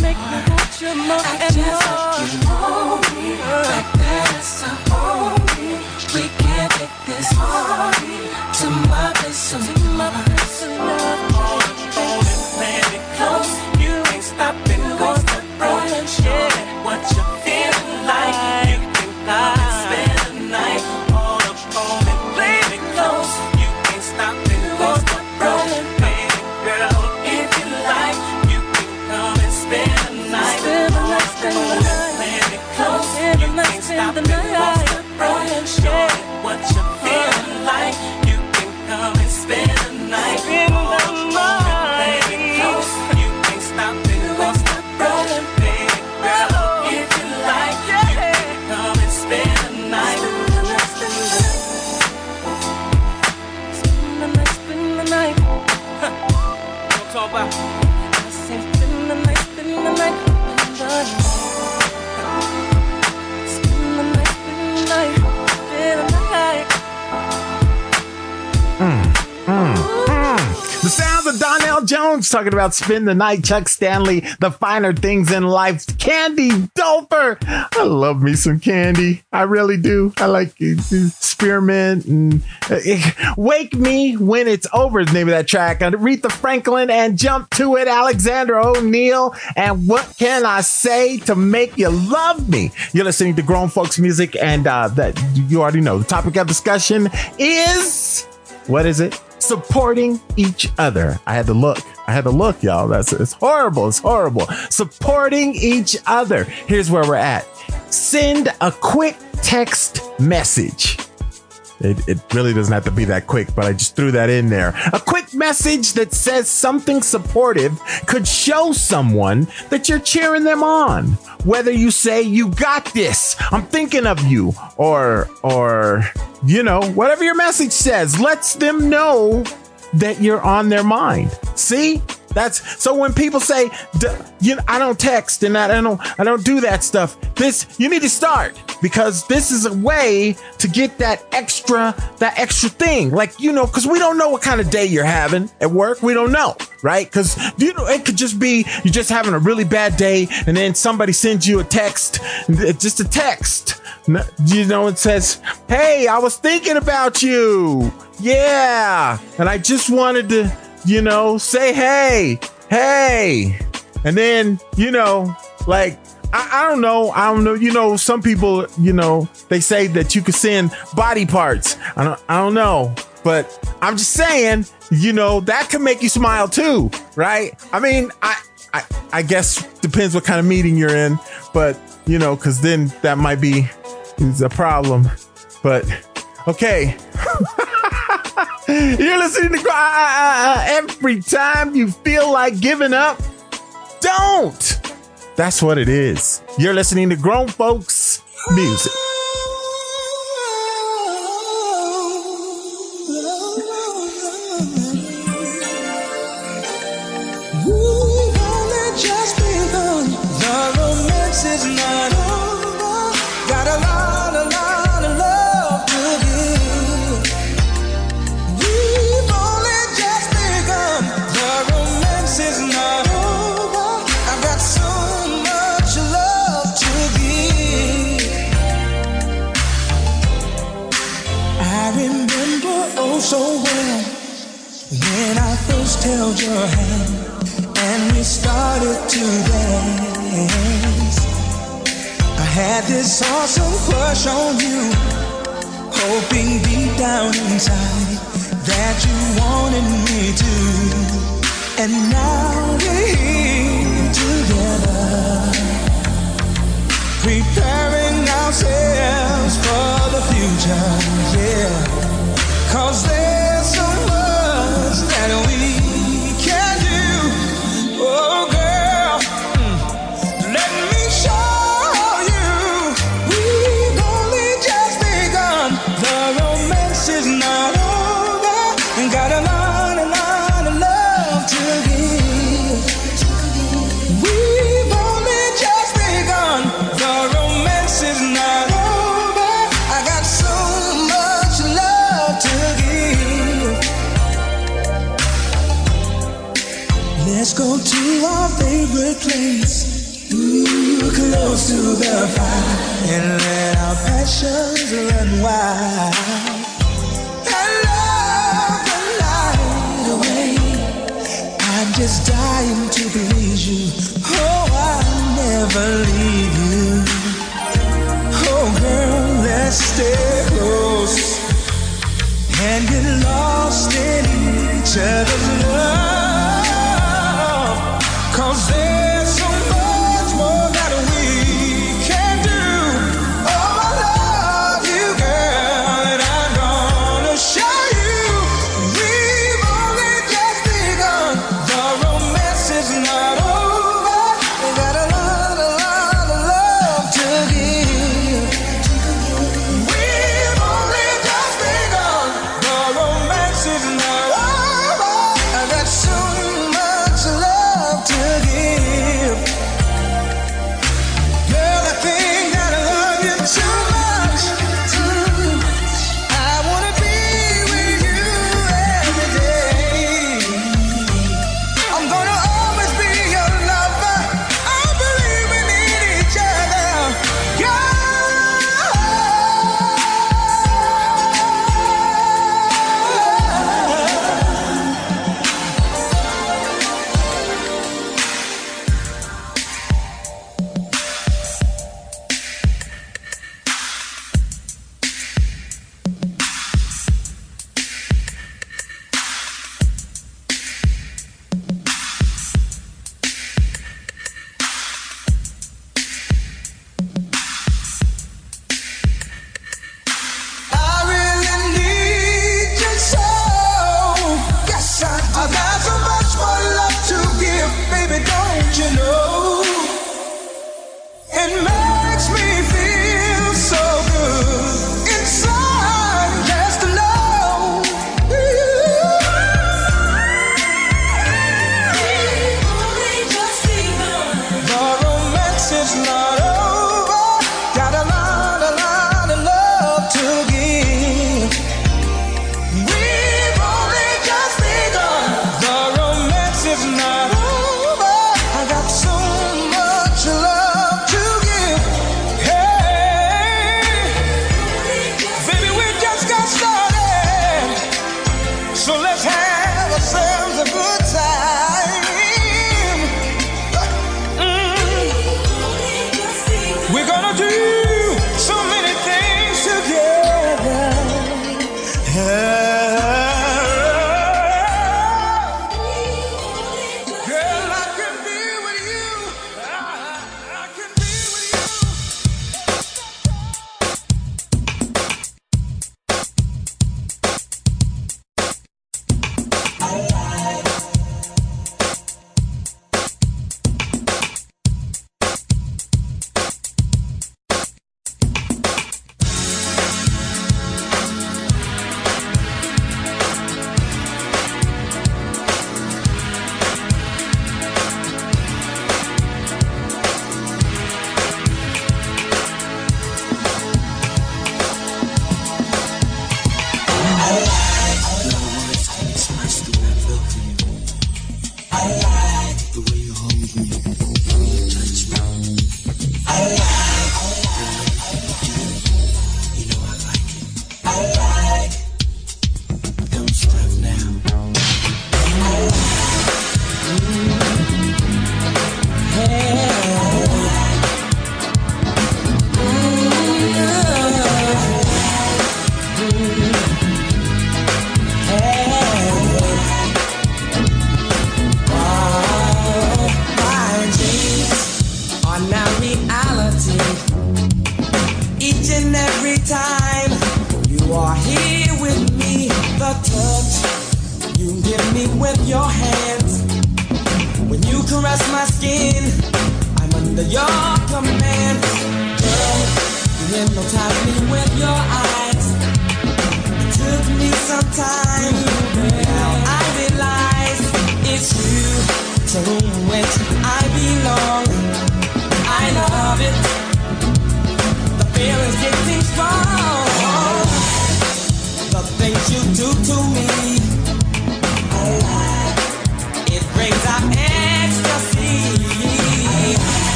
make me want you more and more. talking about Spend the Night, Chuck Stanley, The Finer Things in Life, Candy Doper. I love me some candy. I really do. I like uh, spearmint and uh, Wake Me When It's Over is the name of that track. Aretha Franklin and Jump to It, Alexander O'Neal. And what can I say to make you love me? You're listening to grown folks music and uh, that you already know. The topic of discussion is what is it? Supporting each other. I had to look I had to look, y'all. That's it's horrible. It's horrible. Supporting each other. Here's where we're at. Send a quick text message. It, it, really doesn't have to be that quick, but I just threw that in there. A quick message that says something supportive could show someone that you're cheering them on. Whether you say, you got this, I'm thinking of you, or, or, you know, whatever your message says, lets them know that you're on their mind. See? That's so when people say, you I don't text and I don't, I don't do that stuff. This you need to start because this is a way to get that extra, that extra thing. Like you know, because we don't know what kind of day you're having at work. We don't know, right? Because you know, it could just be you're just having a really bad day, and then somebody sends you a text, it's just a text. You know, it says, "Hey, I was thinking about you." Yeah, and I just wanted to, you know, say hey, hey, and then you know, like I, I don't know, I don't know. You know, some people, you know, they say that you could send body parts. I don't, I don't know, but I'm just saying, you know, that can make you smile too, right? I mean, I, I, I guess depends what kind of meeting you're in, but you know, because then that might be is a problem. But okay. You're listening to uh, every time you feel like giving up, don't. That's what it is. You're listening to grown folks music. Held your hand and we started to dance. I had this awesome crush on you, hoping deep down inside that you wanted me to. And now we're here together, preparing ourselves for the future. Yeah. Cause there's so much that we favorite place. Ooh, close to the fire. And let our passions run wild. And love the night away. I'm just dying to please you. Oh, I'll never leave you. Oh, girl, let's stay close and get lost in each other's love. Cause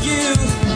you.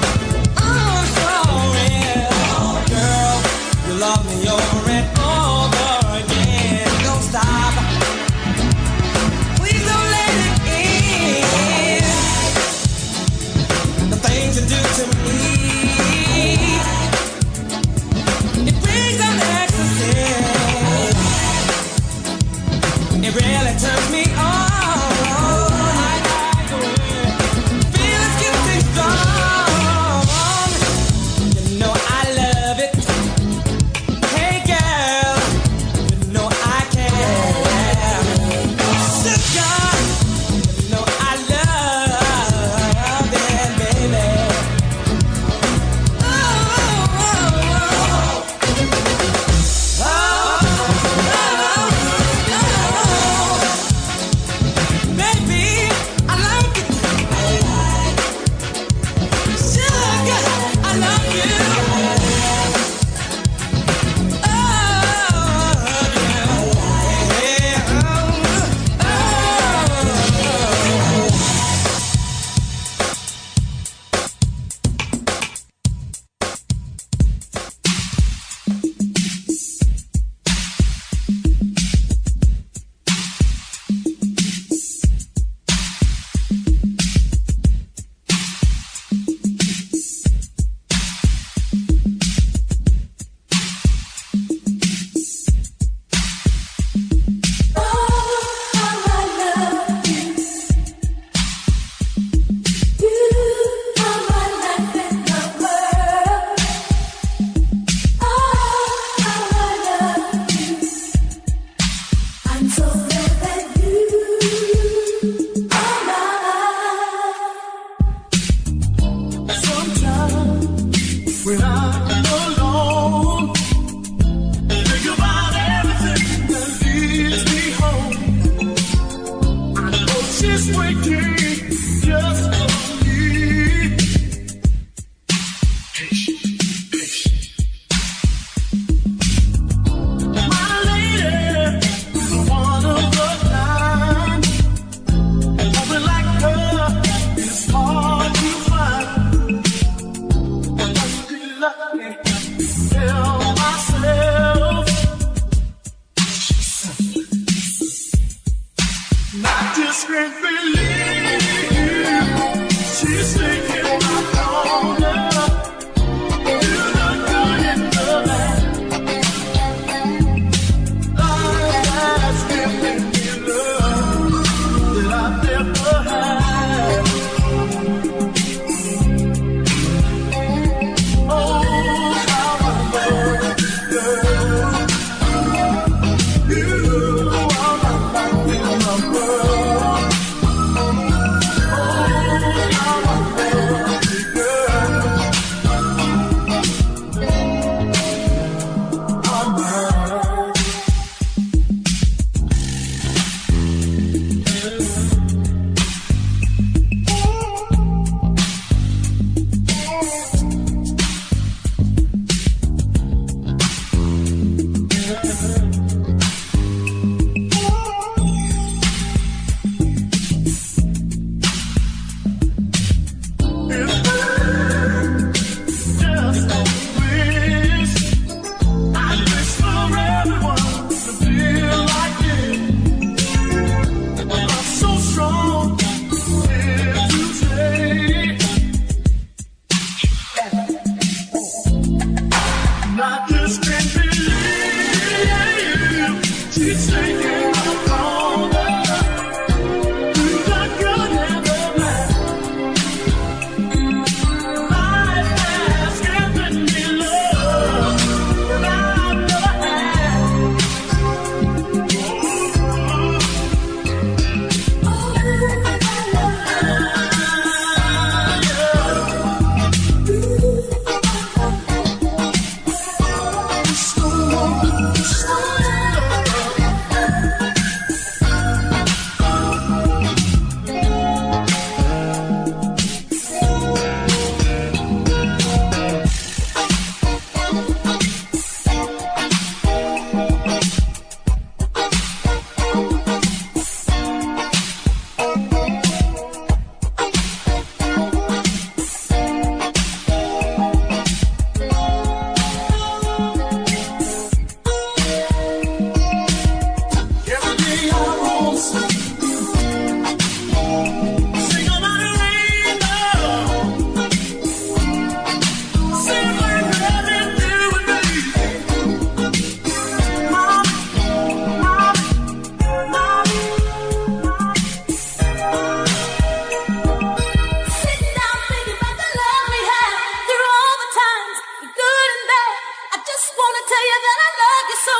tell you that I love you so.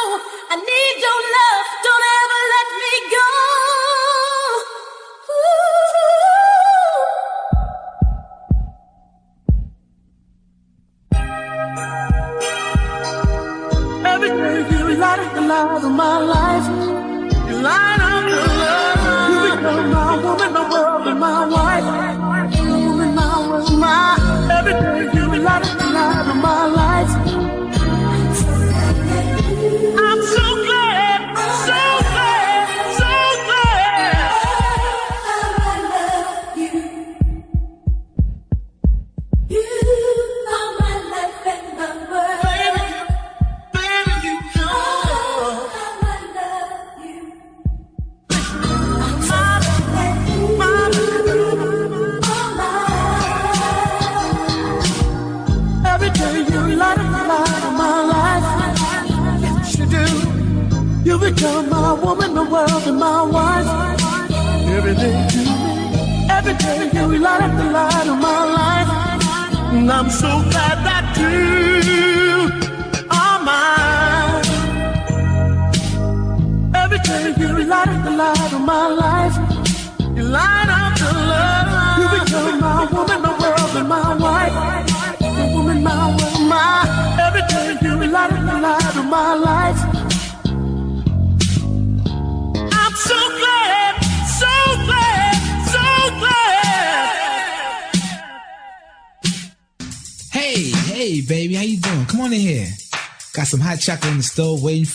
I need your love. Don't ever let me go.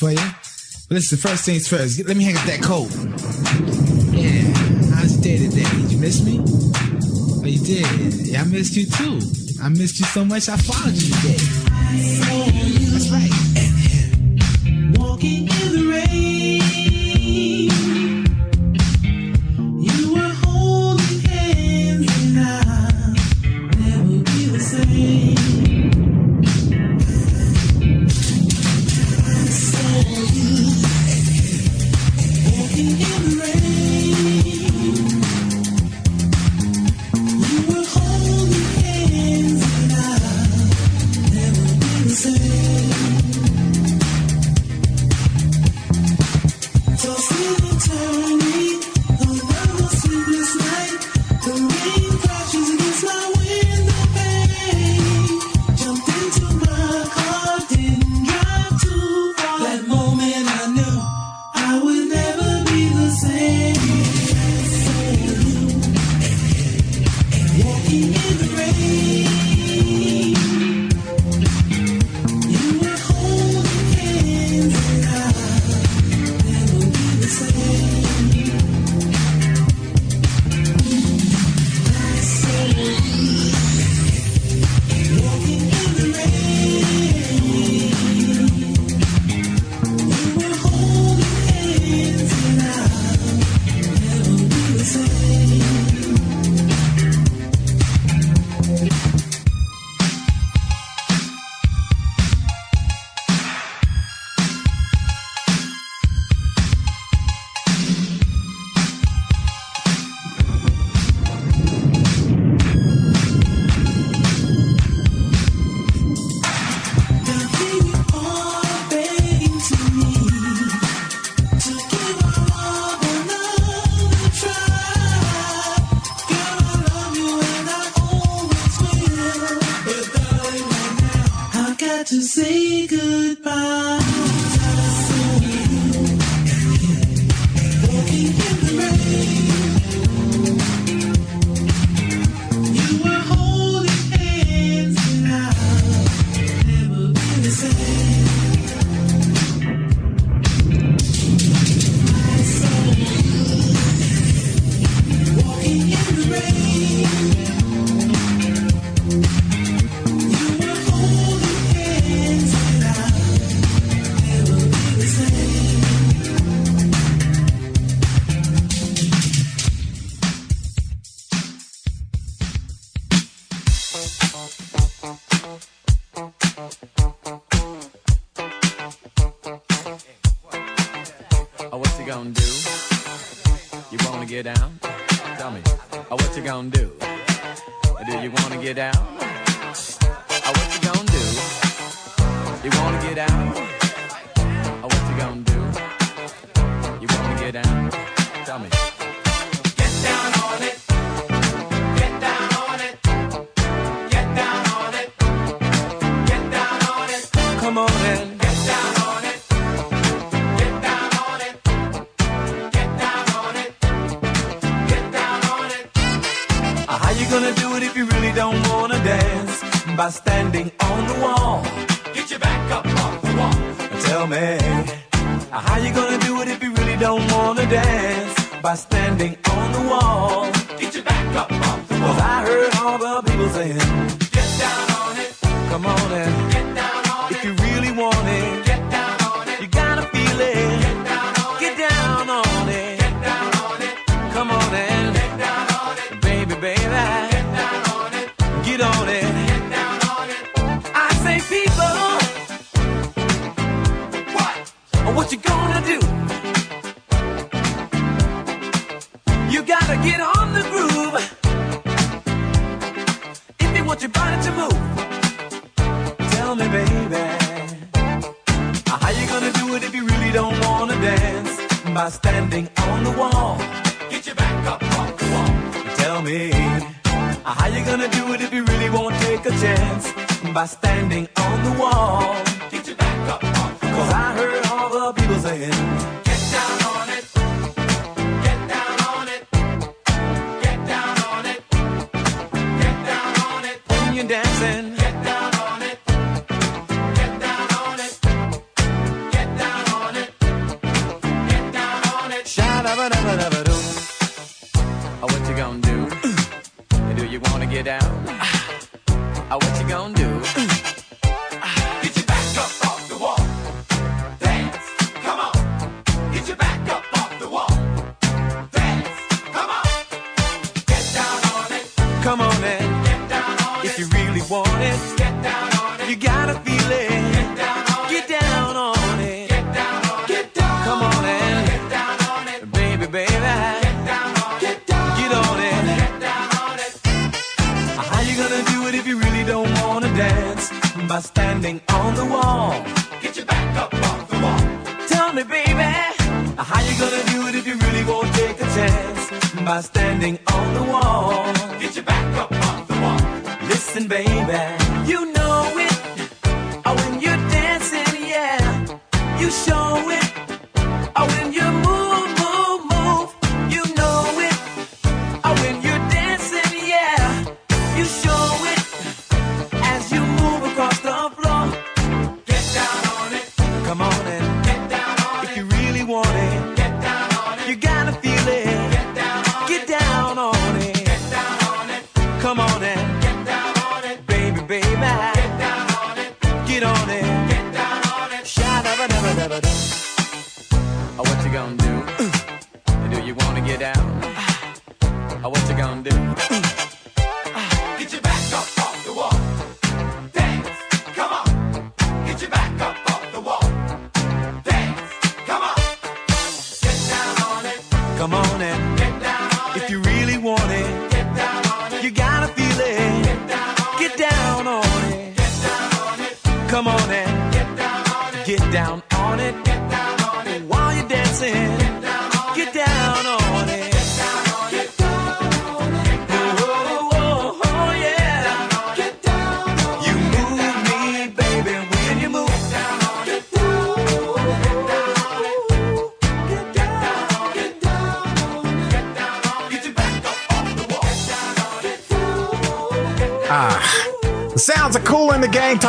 for you. But listen, first things first, let me hang up that coat. Yeah, how's your day today? Did you miss me? Oh, you did. Yeah, I missed you too. I missed you so much, I followed you today. That's right. The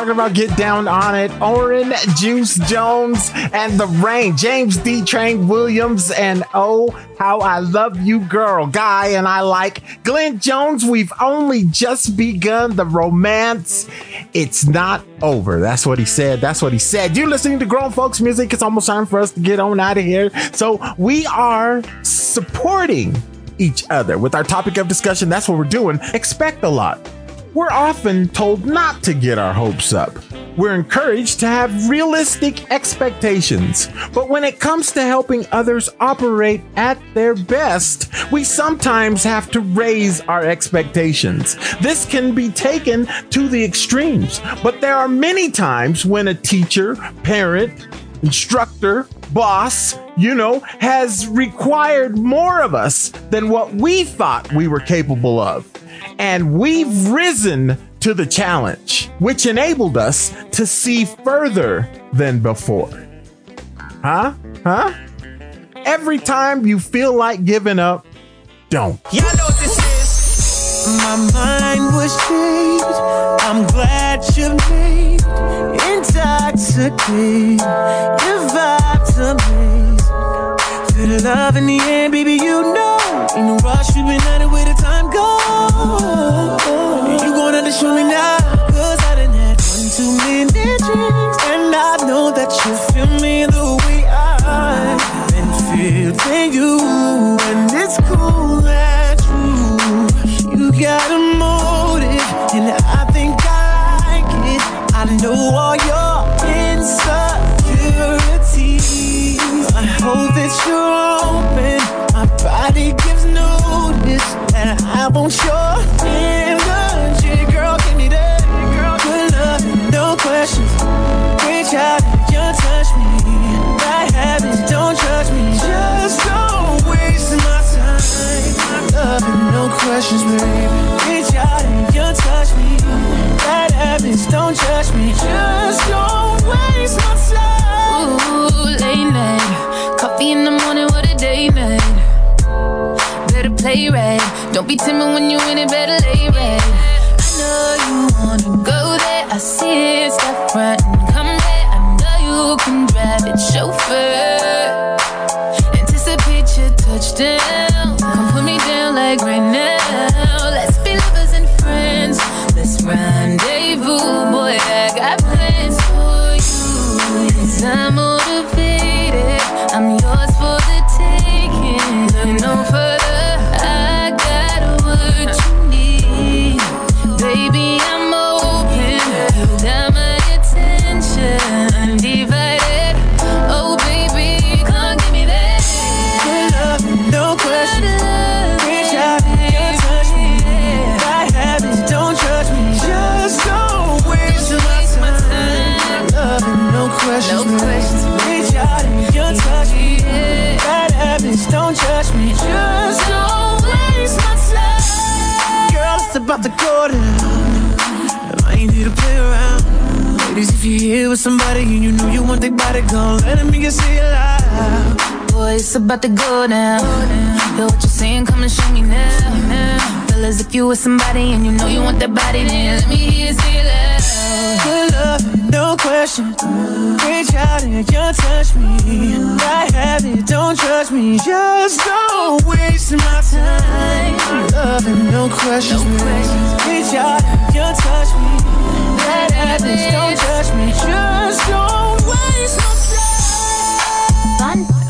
talking about get down on it. Oran, Juice Jones, and the rain. James D. Train Williams, and oh, how I love you, girl. Guy, and I like Glenn Jones. We've only just begun the romance. It's not over. That's what he said. That's what he said. You're listening to grown folks music. It's almost time for us to get on out of here. So we are supporting each other with our topic of discussion. That's what we're doing. Expect a lot. We're often told not to get our hopes up. We're encouraged to have realistic expectations. But when it comes to helping others operate at their best, we sometimes have to raise our expectations. This can be taken to the extremes, but there are many times when a teacher, parent, instructor, boss, you know, has required more of us than what we thought we were capable of. And we've risen to the challenge, which enabled us to see further than before. Huh? Huh? Every time you feel like giving up, don't. Y'all know what this is. My mind was changed. I'm glad you made intoxicated. Your vibes amaze. Feel the love in the air, baby. You know, ain't no rush. We've been at it the goes. You gonna show me now, 'cause I done had one too many drinks, and I know that you feel me the way I've been feeling you, and it's cool that you you got a motive, and I think I like it. I know all your insecurities. I hope that you're open. My body gives notice, and I want your energy, girl. Give me that, girl. Good love, no questions. Reach out you want their body gone, let me get it loud. Boy, it's about to go down. Yo, what you saying? Come and show me now. Fellas, if you with somebody and you know you want that body, then let me hear you say it loud. Good love, no question. Reach out and you touch me. I have it, don't judge me. Just don't waste my time. Love and no questions. Reach out and you touch me. Don't judge me. Just don't waste my time.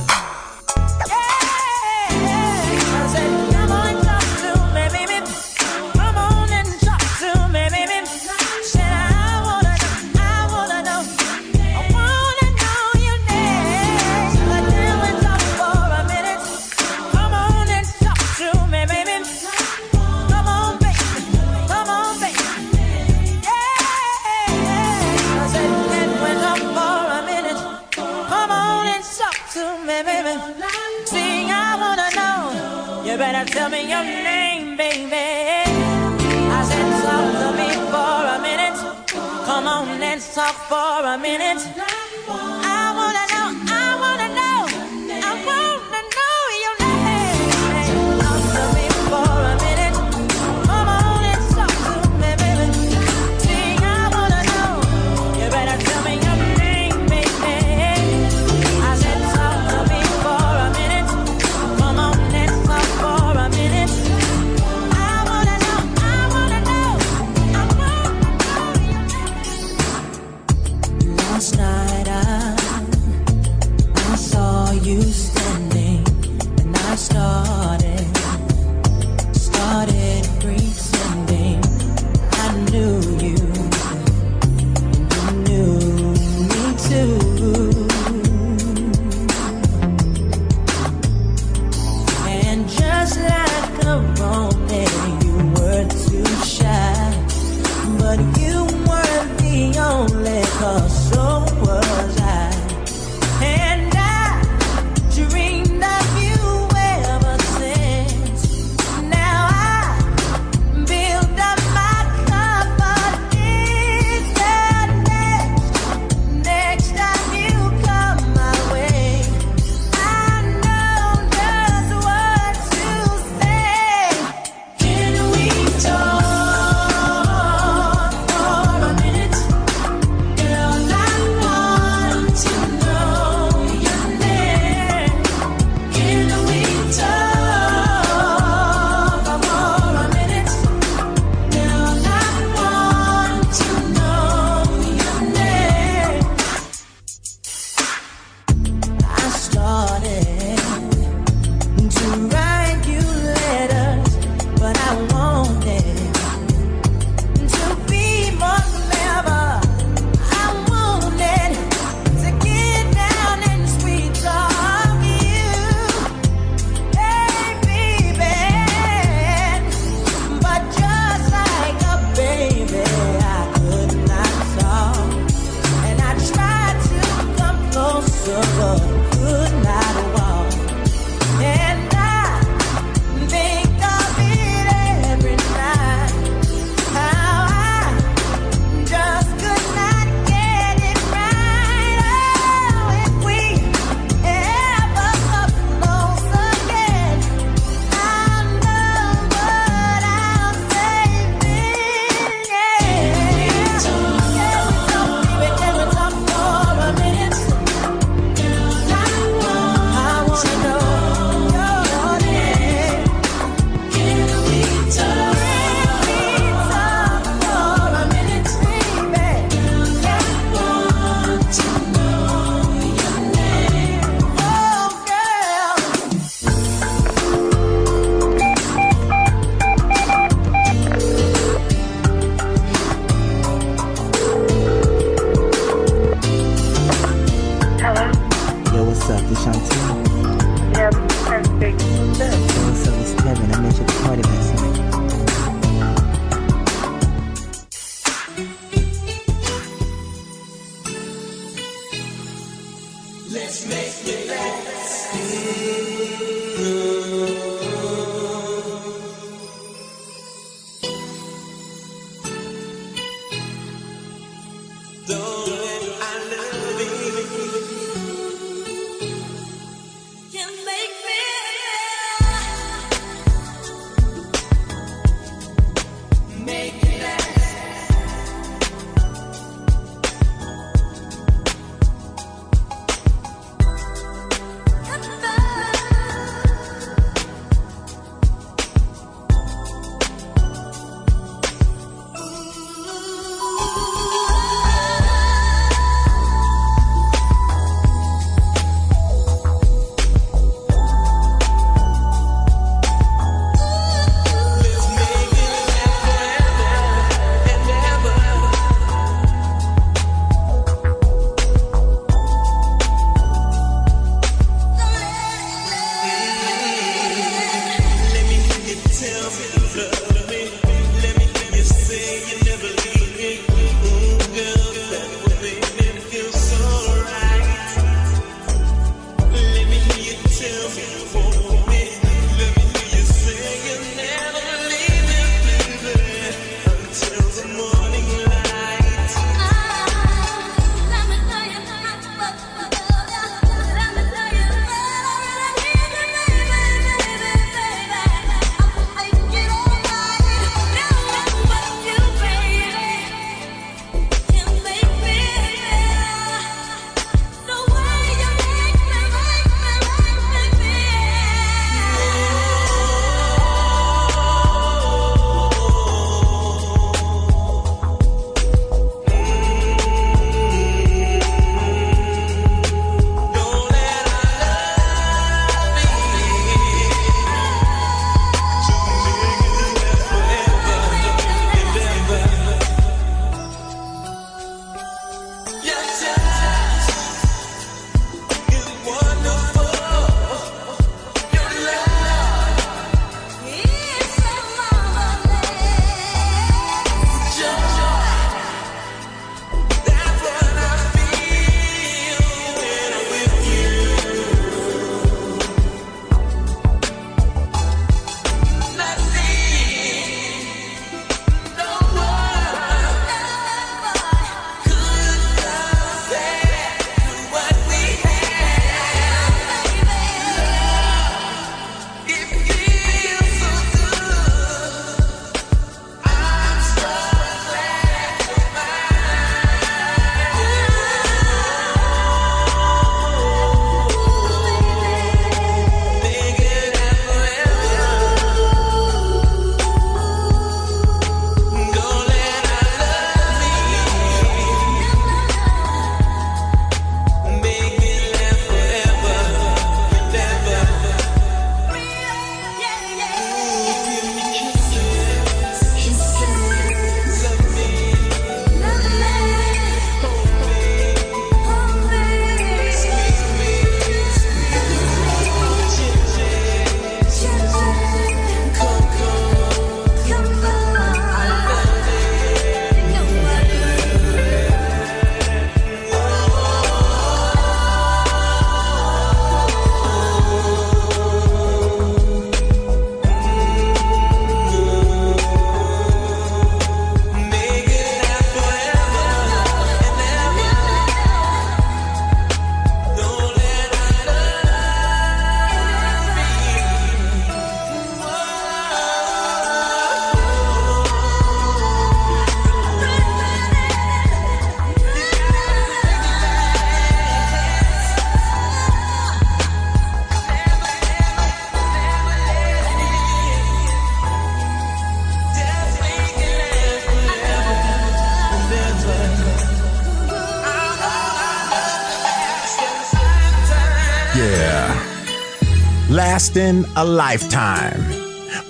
Lasting a lifetime.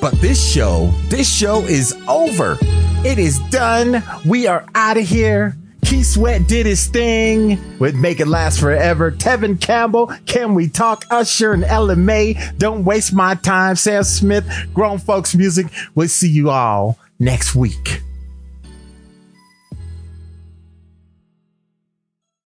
But this show, this show is over. It is done. We are out of here. Keith Sweat did his thing with Make It Last Forever. Tevin Campbell, Can We Talk? Usher and Ella Mai, Don't Waste My Time. Sam Smith, Grown Folks Music. We'll see you all next week.